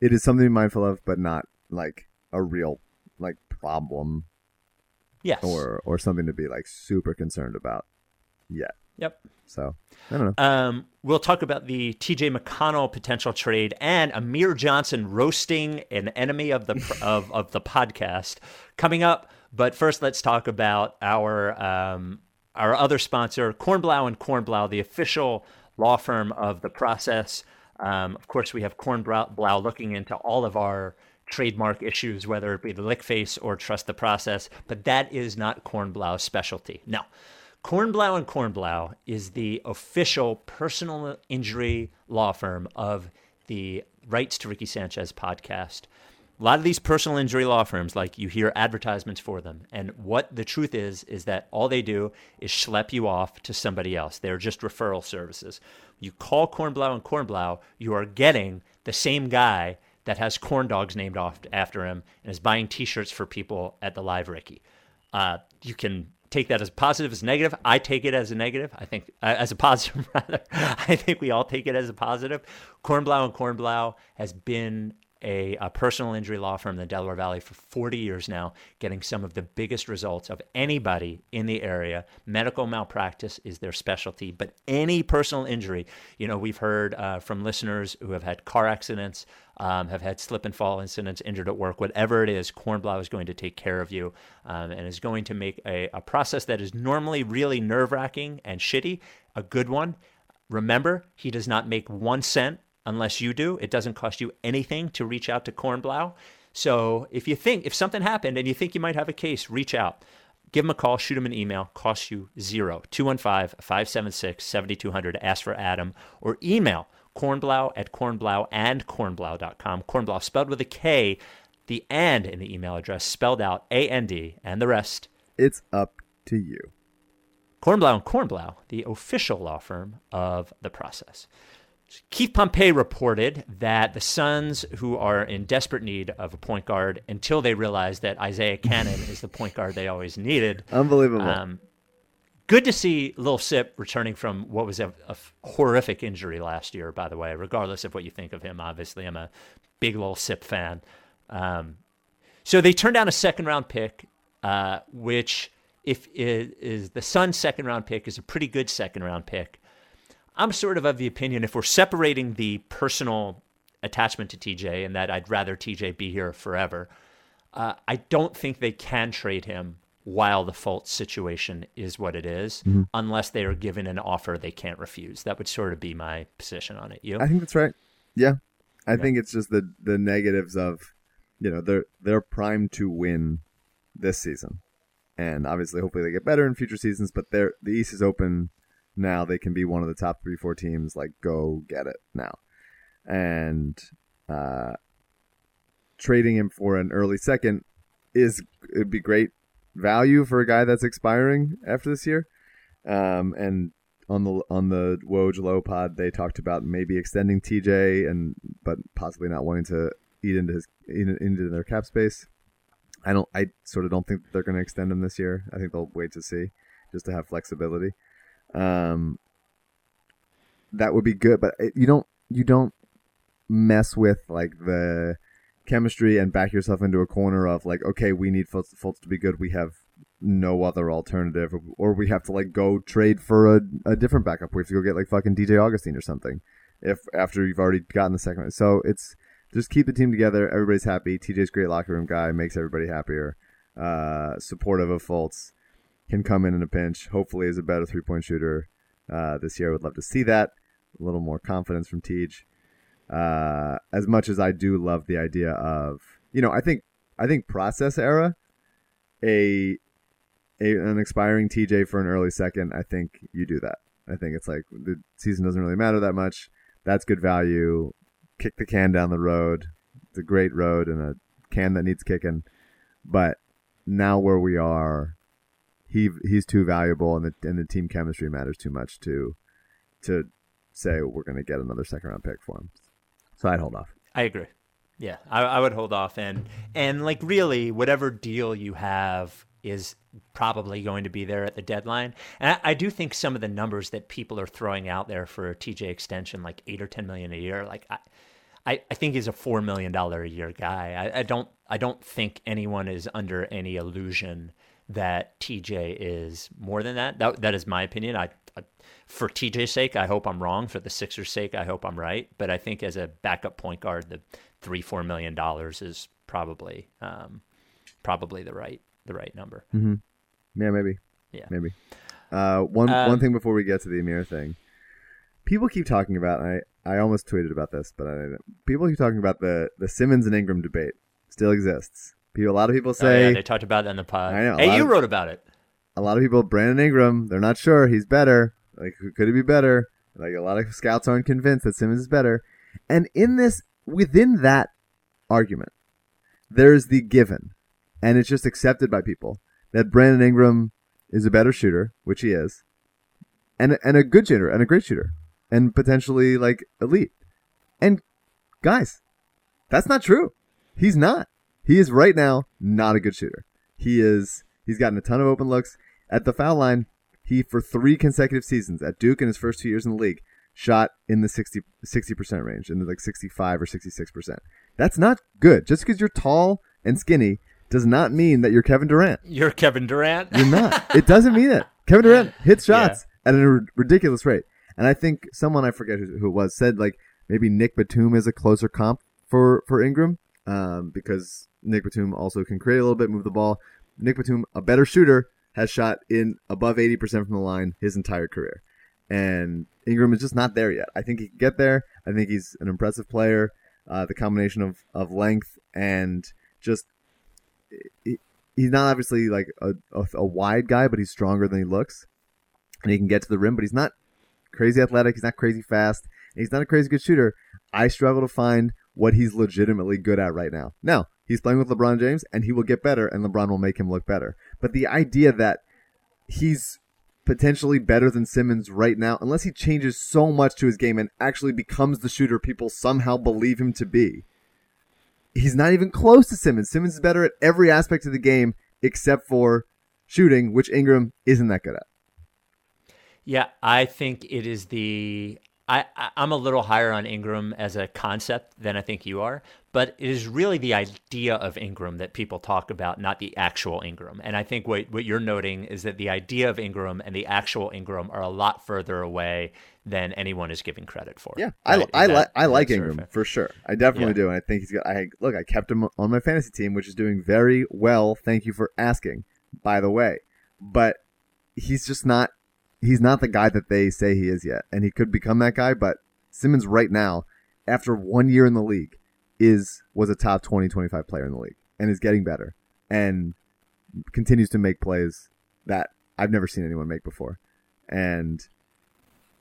it is something to be mindful of, but not like a real like problem yes. or or something to be like super concerned about yet. Yep. So I don't know. Um, we'll talk about the TJ McConnell potential trade and Amir Johnson roasting an enemy of the of, of the podcast coming up. But first, let's talk about our um, our other sponsor, Kornblau and Kornblau, the official law firm of the process. Um, of course, we have Kornblau looking into all of our trademark issues, whether it be the lick face or trust the process. But that is not Kornblau's specialty. No. Kornblau and Kornblau is the official personal injury law firm of the Rights to Ricky Sanchez podcast. A lot of these personal injury law firms, like you hear advertisements for them. And what the truth is, is that all they do is schlep you off to somebody else. They're just referral services. You call Kornblau and Kornblau, you are getting the same guy that has corn dogs named off after him and is buying T-shirts for people at the Live Ricky. Uh, you can take that as positive as negative. I take it as a negative. I think uh, as a positive <laughs> rather. I think we all take it as a positive. Kornblau and Kornblau has been a, a personal injury law firm in the Delaware Valley for 40 years now, getting some of the biggest results of anybody in the area. Medical malpractice is their specialty, but any personal injury, you know, we've heard uh, from listeners who have had car accidents, um, have had slip and fall incidents, injured at work, whatever it is, Kornblau is going to take care of you um, and is going to make a, a process that is normally really nerve wracking and shitty a good one. Remember, he does not make one cent unless you do. It doesn't cost you anything to reach out to Kornblau. So if you think, if something happened and you think you might have a case, reach out. Give them a call, shoot them an email, costs you zero. 215 576 7200. Ask for Adam or email kornblau at kornblau and kornblau.com. Kornblau spelled with a K, the and in the email address spelled out A N D, and the rest. It's up to you. Kornblau and Kornblau, the official law firm of the process. Keith Pompey reported that the Suns, who are in desperate need of a point guard until they realize that Isaiah Canaan is the point guard they always needed, Unbelievable. um, good to see Lil Sip returning from what was a, a horrific injury last year, by the way, regardless of what you think of him. Obviously, I'm a big Lil Sip fan. Um, so they turned down a second round pick, uh, which if is, the Suns' second round pick is a pretty good second round pick. I'm sort of of the opinion if we're separating the personal attachment to TJ and that I'd rather TJ be here forever, uh, I don't think they can trade him while the Fultz situation is what it is, unless they are given an offer they can't refuse. That would sort of be my position on it. You? I think that's right. Yeah, I think it's just the the negatives of, you know, they're they're primed to win this season, and obviously, hopefully, they get better in future seasons. But they're the East is open now. They can be one of the top three, four teams. Like, go get it now, and uh, trading him for an early second is it'd be great value for a guy that's expiring after this year. Um, and on the on the Woj Lowe Pod, they talked about maybe extending TJ and but possibly not wanting to eat into his eat into their cap space. I don't. I sort of don't think they're going to extend him this year. I think they'll wait to see, just to have flexibility. Um, that would be good, but it, you don't you don't mess with like the chemistry and back yourself into a corner of like, okay, we need Fultz, Fultz to be good. We have no other alternative, or, we have to like go trade for a, a different backup. We have to go get like fucking DJ Augustin or something. If after you've already gotten the second so it's just keep the team together. Everybody's happy. TJ's great locker room guy, makes everybody happier. Uh, supportive of Fultz, can come in in a pinch. Hopefully, is a better three point shooter uh, this year. Would love to see that. A little more confidence from Tej. Uh, as much as I do love the idea of, you know, I think I think process era, a, a an expiring TJ for an early second. I think you do that. I think it's like the season doesn't really matter that much. That's good value. Kick the can down the road. It's a great road and a can that needs kicking. But now where we are, he he's too valuable, and the and the team chemistry matters too much to to say we're going to get another second round pick for him. So I'd hold off. I agree. Yeah, I, I would hold off, and and like really, whatever deal you have is probably going to be there at the deadline. And I, I, do think some of the numbers that people are throwing out there for TJ extension, like eight or ten million a year, like I, I, I think he's a four million dollar a year guy. I, I don't I don't think anyone is under any illusion that TJ is more than that. That that is my opinion. I, for TJ's sake, I hope I'm wrong. For the Sixers' sake, I hope I'm right. But I think as a backup point guard, the three four million dollars is probably um, probably the right the right number. Mm-hmm. Yeah, maybe. Yeah, maybe. Uh, one um, one thing before we get to the Amir thing, people keep talking about. I I almost tweeted about this, but I people keep talking about the the Simmons and Ingram debate still exists. People, a lot of people say oh, yeah, they talked about it in the pod. I know. Hey, you of, wrote about it. A lot of people, Brandon Ingram, they're not sure he's better. Like, could he be better? Like, a lot of scouts aren't convinced that Simmons is better. And in this, within that argument, there's the given, and it's just accepted by people that Brandon Ingram is a better shooter, which he is, and and a good shooter and a great shooter, and potentially like elite. And guys, that's not true. He's not. He is right now not a good shooter. He is he's gotten a ton of open looks at the foul line. He for three consecutive seasons at Duke in his first two years in the league shot in the 60 60% range, in the like 65 or 66 percent. That's not good. Just because you're tall and skinny does not mean that you're Kevin Durant. You're Kevin Durant. You're not. It doesn't mean it. Kevin Durant <laughs> hits shots yeah. at a r- ridiculous rate. And I think someone I forget who, who it was said like maybe Nick Batum is a closer comp for for Ingram um, because Nick Batum also can create a little bit, move the ball. Nick Batum, a better shooter, has shot in above 80% from the line his entire career. And Ingram is just not there yet. I think he can get there. I think he's an impressive player. Uh, the combination of, of length and just he, he's not obviously like a, a, a, wide guy, but he's stronger than he looks, and he can get to the rim. But he's not crazy athletic. He's not crazy fast. he's not a crazy good shooter. I struggle to find what he's legitimately good at right now. Now He's playing with LeBron James, and he will get better, and LeBron will make him look better. But the idea that he's potentially better than Simmons right now, unless he changes so much to his game and actually becomes the shooter people somehow believe him to be, he's not even close to Simmons. Simmons is better at every aspect of the game except for shooting, which Ingram isn't that good at. Yeah, I think it is the I, I'm a little higher on Ingram as a concept than I think you are, but it is really the idea of Ingram that people talk about, not the actual Ingram. And I think what, what you're noting is that the idea of Ingram and the actual Ingram are a lot further away than anyone is giving credit for. Yeah, right? I, I, like I like Ingram for sure. I definitely yeah. do. And I think he's got. I look. I kept him on my fantasy team, which is doing very well. Thank you for asking. By the way, but he's just not he's not the guy that they say he is yet, and he could become that guy. But Simmons right now, after one year in the league, is was a top 20, 25 player in the league, and is getting better, and continues to make plays that I've never seen anyone make before. And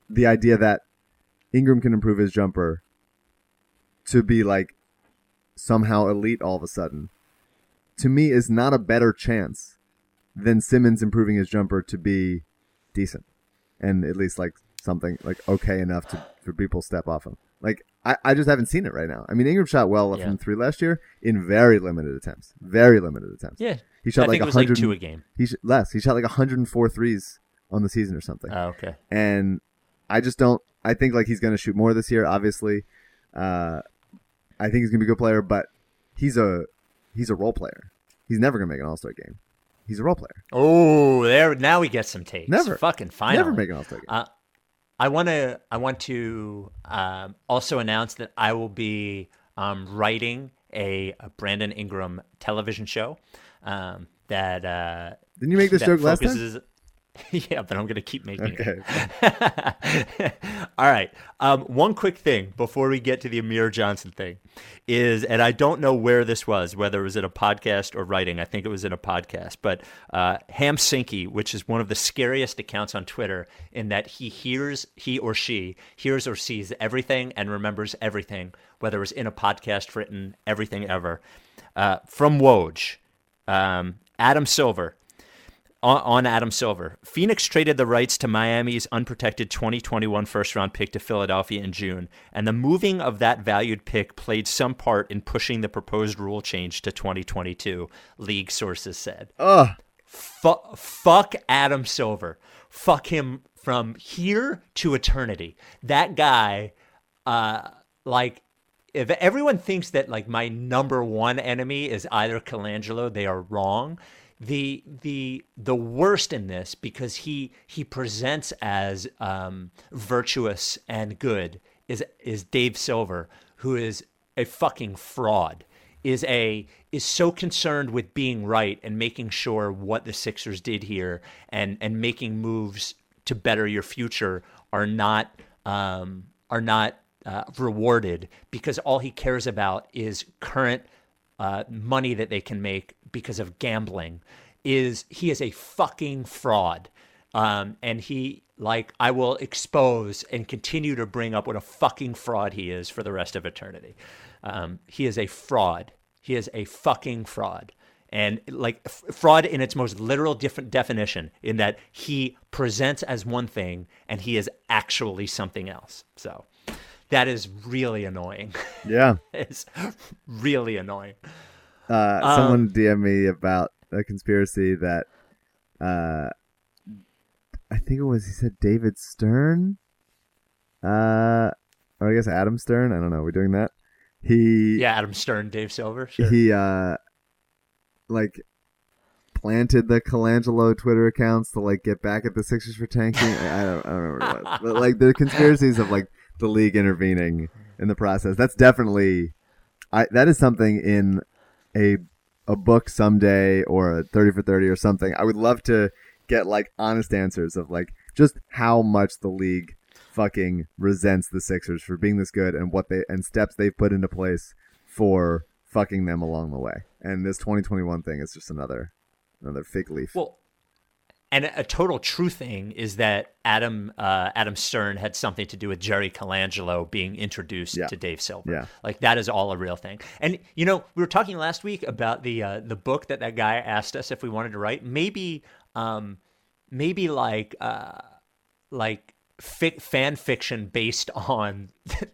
the idea that Ingram can improve his jumper to be like somehow elite all of a sudden, to me, is not a better chance than Simmons improving his jumper to be decent, and at least like something like okay enough to for people step off him. Like I, I just haven't seen it right now. I mean, Ingram shot well yeah. from three last year in very limited attempts, very limited attempts. Yeah, he shot I like a hundred like two a game. He sh- less. He shot like 104 threes on the season or something. Oh, okay. And I just don't. I think like he's going to shoot more this year. Obviously, uh, I think he's going to be a good player, but he's a he's a role player. He's never gonna make an All Star game. He's a role player. Oh, there now we get some takes. Never. fucking finally. Never make an Star game. Uh, I want to. I want to um, also announce that I will be um, writing a, a Brandon Ingram television show um, that. Uh, Didn't you make this joke last time? <laughs> yeah, but I'm gonna keep making it. <laughs> All right. Um, one quick thing before we get to the Amir Johnson thing is, and I don't know where this was, whether it was in a podcast or writing. I think it was in a podcast. But uh, Ham Sinky, which is one of the scariest accounts on Twitter, in that he hears, he or she hears or sees everything and remembers everything, whether it was in a podcast, written, everything ever. Uh, from Woj, um, Adam Silver on, on Adam Silver. Phoenix traded the rights to Miami's unprotected 2021 first round pick to Philadelphia in June, and the moving of that valued pick played some part in pushing the proposed rule change to 2022, league sources said. Ugh. Fu- fuck Adam Silver. Fuck him from here to eternity. That guy, uh, like, if everyone thinks that like my number one enemy is either Colangelo, they are wrong. The the the worst in this because he he presents as um, virtuous and good is is Dave Silver, who is a fucking fraud is a is so concerned with being right and making sure what the Sixers did here and and making moves to better your future are not um, are not uh, rewarded because all he cares about is current uh, money that they can make because of gambling. Is he is a fucking fraud, um, and he like I will expose and continue to bring up what a fucking fraud he is for the rest of eternity. Um, he is a fraud. He is a fucking fraud. And like f- fraud in its most literal different definition, in that he presents as one thing and he is actually something else. So that is really annoying. Yeah. <laughs> it's really annoying. Uh, Um, someone DM me about a conspiracy that uh, I think it was he said David Stern, uh, or I guess Adam Stern. I don't know. We're doing that. He Yeah, Adam Stern, Dave Silver. Sure. he uh like planted the Colangelo Twitter accounts to like get back at the Sixers for tanking. I don't, I don't remember what it was. But like the <laughs> conspiracies of like the league intervening in the process. That's definitely I that is something in a a book someday or a 30 for 30 or something. I would love to get like honest answers of like just how much the league fucking resents the Sixers for being this good and what they and steps they've put into place for fucking them along the way. And this 2021 thing is just another another fig leaf. Well, and a total true thing is that Adam uh, Adam Stern had something to do with Jerry Colangelo being introduced Yeah. to Dave Silver. Yeah. Like that is all a real thing. And you know, we were talking last week about the uh, the book that that guy asked us if we wanted to write. Maybe, um, maybe like uh, like fic- fan fiction based on. <laughs>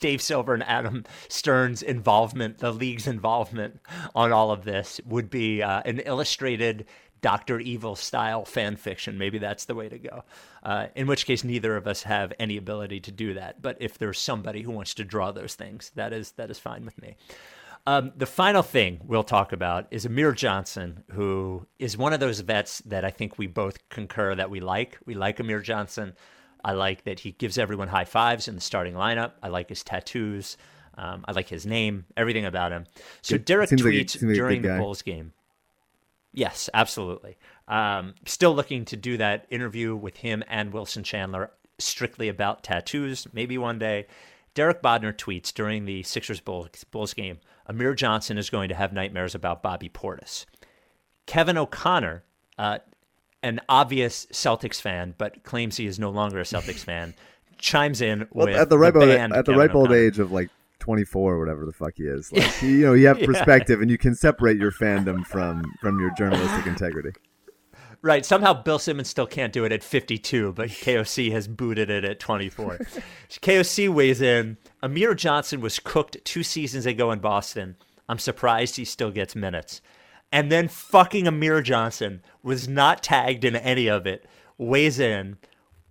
Dave Silver and Adam Stern's involvement, the league's involvement on all of this, would be uh, an illustrated Doctor Evil style fan fiction. Maybe that's the way to go. Uh, in which case, neither of us have any ability to do that. But if there's somebody who wants to draw those things, that is that is fine with me. Um, the final thing we'll talk about is Amir Johnson, who is one of those vets that I think we both concur that we like. We like Amir Johnson. I like that he gives everyone high fives in the starting lineup. I like his tattoos. Um, I like his name, everything about him. So Derek seems like a- tweets like during the. Bulls game. Yes, absolutely. Um, still looking to do that interview with him and Wilson Chandler strictly about tattoos, maybe one day. Derek Bodner tweets during the Sixers Bulls, game Amir Johnson is going to have nightmares about Bobby Portis. Kevin O'Connor, uh, an obvious Celtics fan, but claims he is no longer a Celtics <laughs> fan, chimes in Well, with at the ripe old, band at the ripe old age of like 24 or whatever the fuck he is. Like you know, you have <laughs> perspective and you can separate your fandom from from your journalistic integrity. Right. Somehow Bill Simmons still can't do it at 52, but KOC has booted it at 24. <laughs> KOC weighs in. Amir Johnson was cooked two seasons ago in Boston. I'm surprised he still gets minutes. And then fucking Amir Johnson was not tagged in any of it. Weighs in.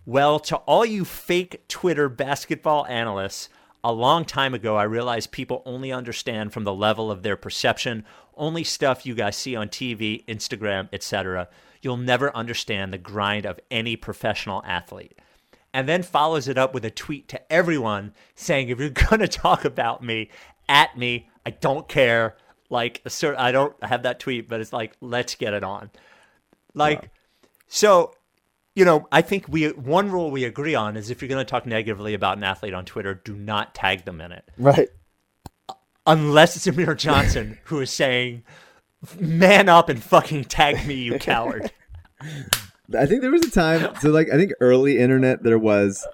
Well, to all you fake Twitter basketball analysts, a long time ago, I realized people only understand from the level of their perception, only stuff you guys see on TV, Instagram, etc. You'll never understand the grind of any professional athlete. And then follows it up with a tweet to everyone saying, if you're <laughs> going to talk about me, at me, I don't care. Like, I don't have that tweet, but it's like, let's get it on. Like, so you know, I think we one rule we agree on is if you're going to talk negatively about an athlete on Twitter, do not tag them in it. Right. Unless it's Amir Johnson <laughs> who is saying, "Man up and fucking tag me, you coward." <laughs> I think there was a time. So, like, I think early internet there was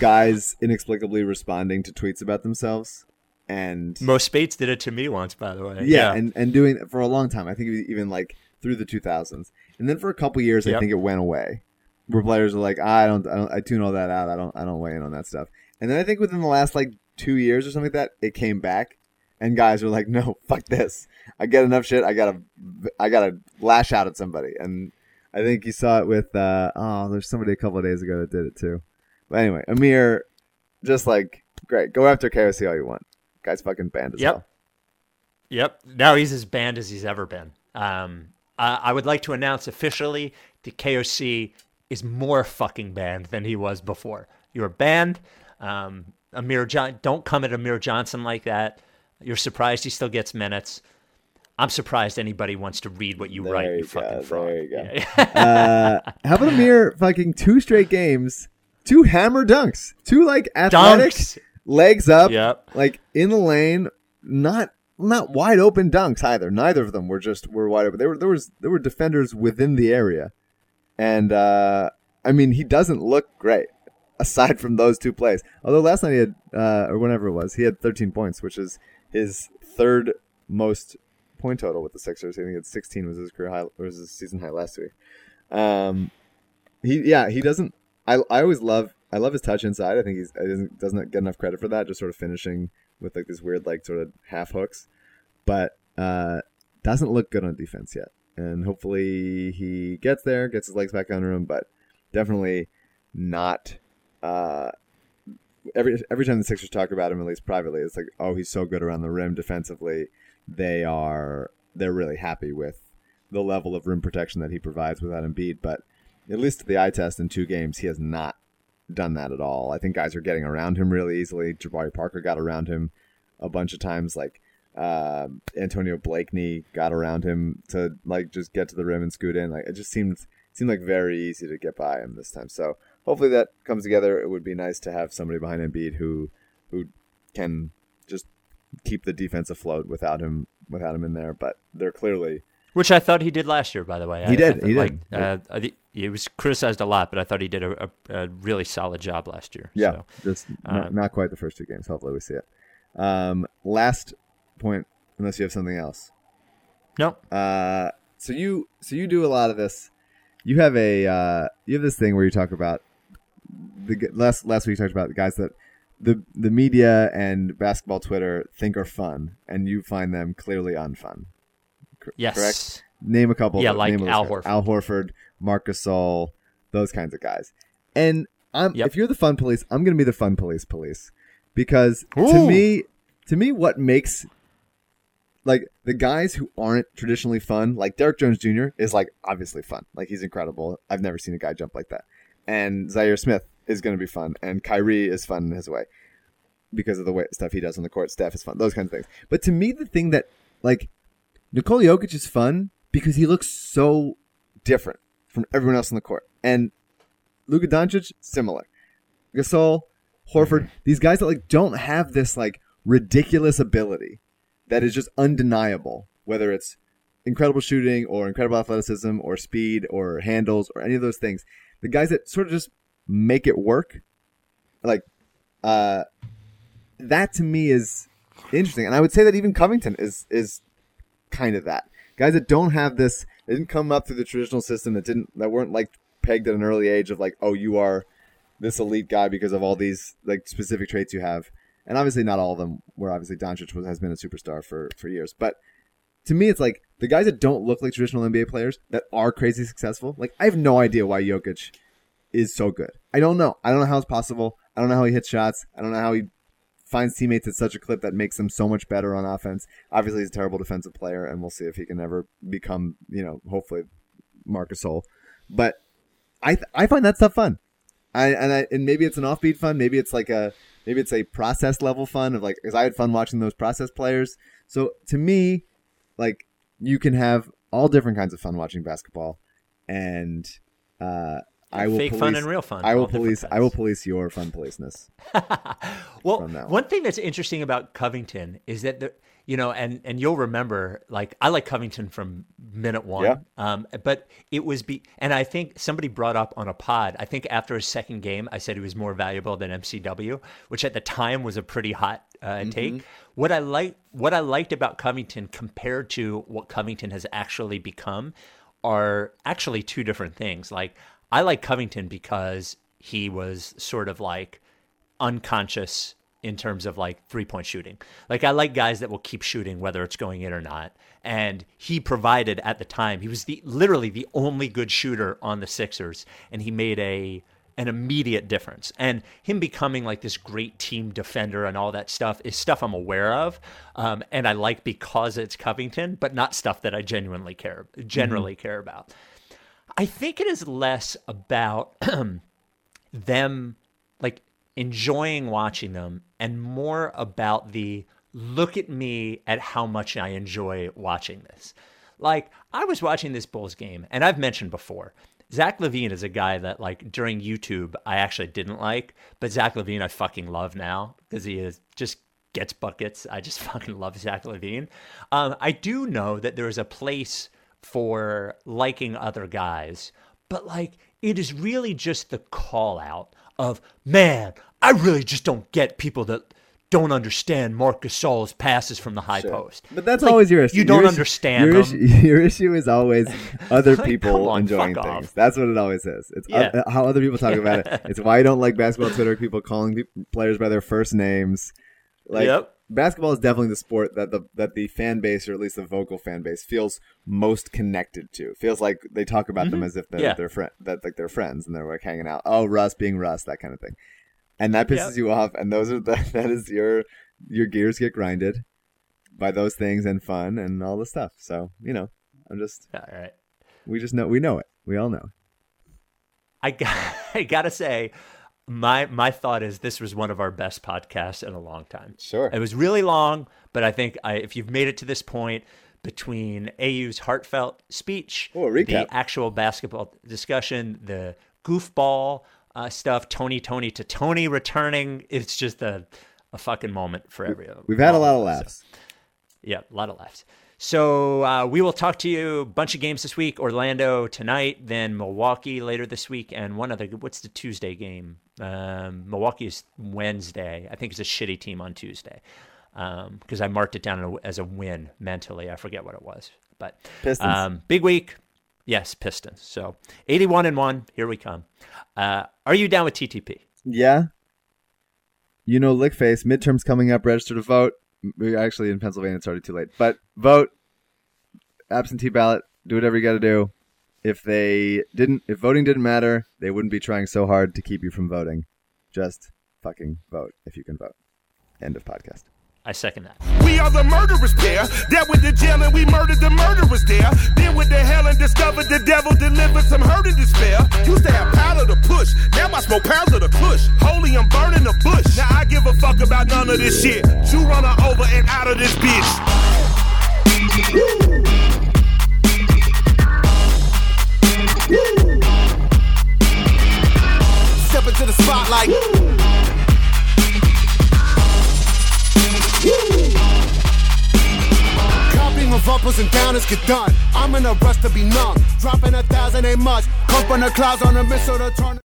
guys inexplicably responding to tweets about themselves, and Mo Speights did it to me once, by the way. yeah, and and doing it for a long time. I think even like through the 2000s, and then for a couple years, I think it went away. Where players are like, I don't, I don't, I tune all that out. I don't, I don't weigh in on that stuff. And then I think within the last like two years or something like that, it came back, and guys are like, no, <laughs> fuck this. I get enough shit. I gotta, I gotta lash out at somebody. And I think you saw it with, uh, oh, there's somebody a couple of days ago that did it too. But anyway, Amir, just like, great, go after KOC all you want. Guy's fucking banned as Yep. hell. Yep. Now he's as banned as he's ever been. Um, I, I would like to announce officially the KOC is more fucking banned than he was before. You are banned. Um, Amir John, don't come at Amir Johnson like that. You're surprised he still gets minutes. I'm surprised anybody wants to read what you There write. you You, go, fucking fraud. there you go. <laughs> Yeah. uh, how about Amir fucking two straight games, two hammer dunks, two like athletic Dunks. legs up, Yep. like in the lane, not not wide open dunks either. Neither of them were just were wide open. There were there was there were defenders within the area, and uh, I mean he doesn't look great aside from those two plays. Although last night he had uh, or whenever it was, he had 13 points, which is his third most point total with the Sixers. I think it's 16 was his career high, was his season high last week. Um, he yeah he doesn't. I I always love I love his touch inside. I think he's he doesn't doesn't get enough credit for that. Just sort of finishing with like these weird like sort of half hooks, but uh, doesn't look good on defense yet. And hopefully he gets there, gets his legs back under him, but definitely not. Uh, every every time the Sixers talk about him, at least privately, it's like, oh, he's so good around the rim defensively. They are they're really happy with the level of rim protection that he provides without Embiid. But at least the eye test in two games, he has not done that at all. I think guys are getting around him really easily. Jabari Parker got around him a bunch of times. Like um Antonio Blakeney got around him to like just get to the rim and scoot in. Like it just seemed seemed like very easy to get by him this time. So hopefully that comes together. It would be nice to have somebody behind Embiid who who can just keep the defense afloat without him without him in there. But they're clearly Which I thought he did last year, by the way. He I- did, I thought, he did. like, Uh, I thi- he was criticized a lot, but I thought he did a, a, a really solid job last year. Yeah, So, just not, uh, not quite the first two games. Hopefully, we see it. Um, last point, unless you have something else. no, Uh, so you so you do a lot of this. You have a uh, you have this thing where you talk about the last last week you talked about the guys that the the media and basketball Twitter think are fun, and you find them clearly unfun. Yes. Correct. Name a couple. Yeah, of- like Al guys. Horford. Al Horford, Marcus Gasol, those kinds of guys. And I'm Yep. if you're the fun police, I'm going to be the fun police police because to me, to me, what makes like the guys who aren't traditionally fun, like Derrick Jones Jr. is like obviously fun. Like he's incredible. I've never seen a guy jump like that. And Zhaire Smith is going to be fun, and Kyrie is fun in his way because of the way stuff he does on the court. Steph is fun. Those kinds of things. But to me, the thing that like Nikola Jokic is fun because he looks so different from everyone else on the court, and Luka Doncic similar. Gasol, Horford, mm-hmm. these guys that like don't have this like ridiculous ability that is just undeniable, whether it's incredible shooting or incredible athleticism or speed or handles or any of those things. The guys that sort of just make it work, like uh, that to me is interesting. And I would say that even Covington is is kind of that. Guys that don't have this, they didn't come up through the traditional system that didn't that weren't like pegged at an early age of like, oh, you are this elite guy because of all these like specific traits you have. And obviously not all of them were obviously Doncic was, has been a superstar for for years. But to me it's like the guys that don't look like traditional NBA players that are crazy successful, like I have no idea why Jokic is so good. I don't know. I don't know how it's possible. I don't know how he hits shots. I don't know how he finds teammates at such a clip that makes them so much better on offense. Obviously, he's a terrible defensive player, and we'll see if he can ever become, you know, hopefully Marcus Gasol. But I th- I find that stuff fun. I and I and maybe it's an offbeat fun. Maybe it's like a maybe it's a process level fun of like because I had fun watching those process players. So to me, like you can have all different kinds of fun watching basketball, and uh, I will Fake police, fun and real fun, I will police. I will police your fun policeness. <laughs> Well, one thing that's interesting about Covington is that the you know, and and you'll remember, like I like Covington from minute one. Yeah. Um, but it was be, and I think somebody brought up on a pod. I think after his second game, I said he was more valuable than MCW, which at the time was a pretty hot uh, take. What I like, what I liked about Covington compared to what Covington has actually become, are actually two different things. Like I like Covington because he was sort of like unconscious in terms of like three point shooting. Like I like guys that will keep shooting whether it's going in or not. And he provided at the time, he was the literally the only good shooter on the Sixers and he made a an immediate difference. And him becoming like this great team defender and all that stuff is stuff I'm aware of. Um, and I like because it's Covington, but not stuff that I genuinely care generally care about. I think it is less about <clears throat> them like enjoying watching them and more about the look at me at how much I enjoy watching this. Like I was watching this Bulls game and I've mentioned before, Zach LaVine is a guy that like during YouTube I actually didn't like, but Zach LaVine I fucking love now because he is just gets buckets. I just <laughs> fucking love Zach LaVine. Um, I do know that there is a place for liking other guys, but like it is really just the call out of man, I really just don't get people that don't understand Marc Gasol's passes from the high post. But that's Like, always your issue. You don't Your issue- understand your them. Issue, <laughs> your issue is always <laughs> other Like, people come on, enjoying things. off. That's what it always is. It's Yeah. oth- how other people talk about it. <laughs> It's why I don't like basketball Twitter. People calling players by their first names. Like Yep. basketball is definitely the sport that the that the fan base or at least the vocal fan base feels most connected to. Feels like they talk about them as if they're Mm-hmm. Yeah. they're friend that like they're friends and they're like hanging out. Oh, Russ being Russ, that kind of thing. And that pisses Yep. you off. And those are the, <laughs> that is your your gears get grinded by those things and fun and all the stuff. So you know, I'm just All right. we just know we know it. We all know. I got, <laughs> I gotta say, my my thought is this was one of our best podcasts in a long time. Sure. It was really long, but I think I, if you've made it to this point between AU's heartfelt speech, Oh, the actual basketball discussion, the goofball uh, stuff, Tony Tony to Tony returning, it's just a a fucking moment for everyone. We've had a lot of laughs. Yeah, a lot of laughs. So uh, we will talk to you a bunch of games this week. Orlando tonight, then Milwaukee later this week, and one other. What's the Tuesday game? Um, Milwaukee is Wednesday. I think it's a shitty team on Tuesday because I marked it down as a win mentally. I forget what it was, but Um, big week. Yes, Pistons. So eighty-one and one. Here we come. Uh, are you down with TTP? Yeah. You know, Lickface, midterms coming up, register to vote. Actually, in Pennsylvania, it's already too late. But vote, absentee ballot, do whatever you got to do. If they didn't, if voting didn't matter, they wouldn't be trying so hard to keep you from voting. Just fucking vote if you can vote. End of podcast. I second that. We are the murderers pair. That went to jail and we murdered the murderers there. Then went to hell and discovered the devil delivered some hurt and despair. Used to have powder to push. Now I smoke pounds of the kush. Holy, I'm burning the bush. Now I give a fuck about none of this shit. You run her over and out of this bitch. Step into the spotlight. Copying uppers and downers get done. I'm in a rush to be numb. Dropping a thousand ain't much. Come from the clouds on a missile to turn.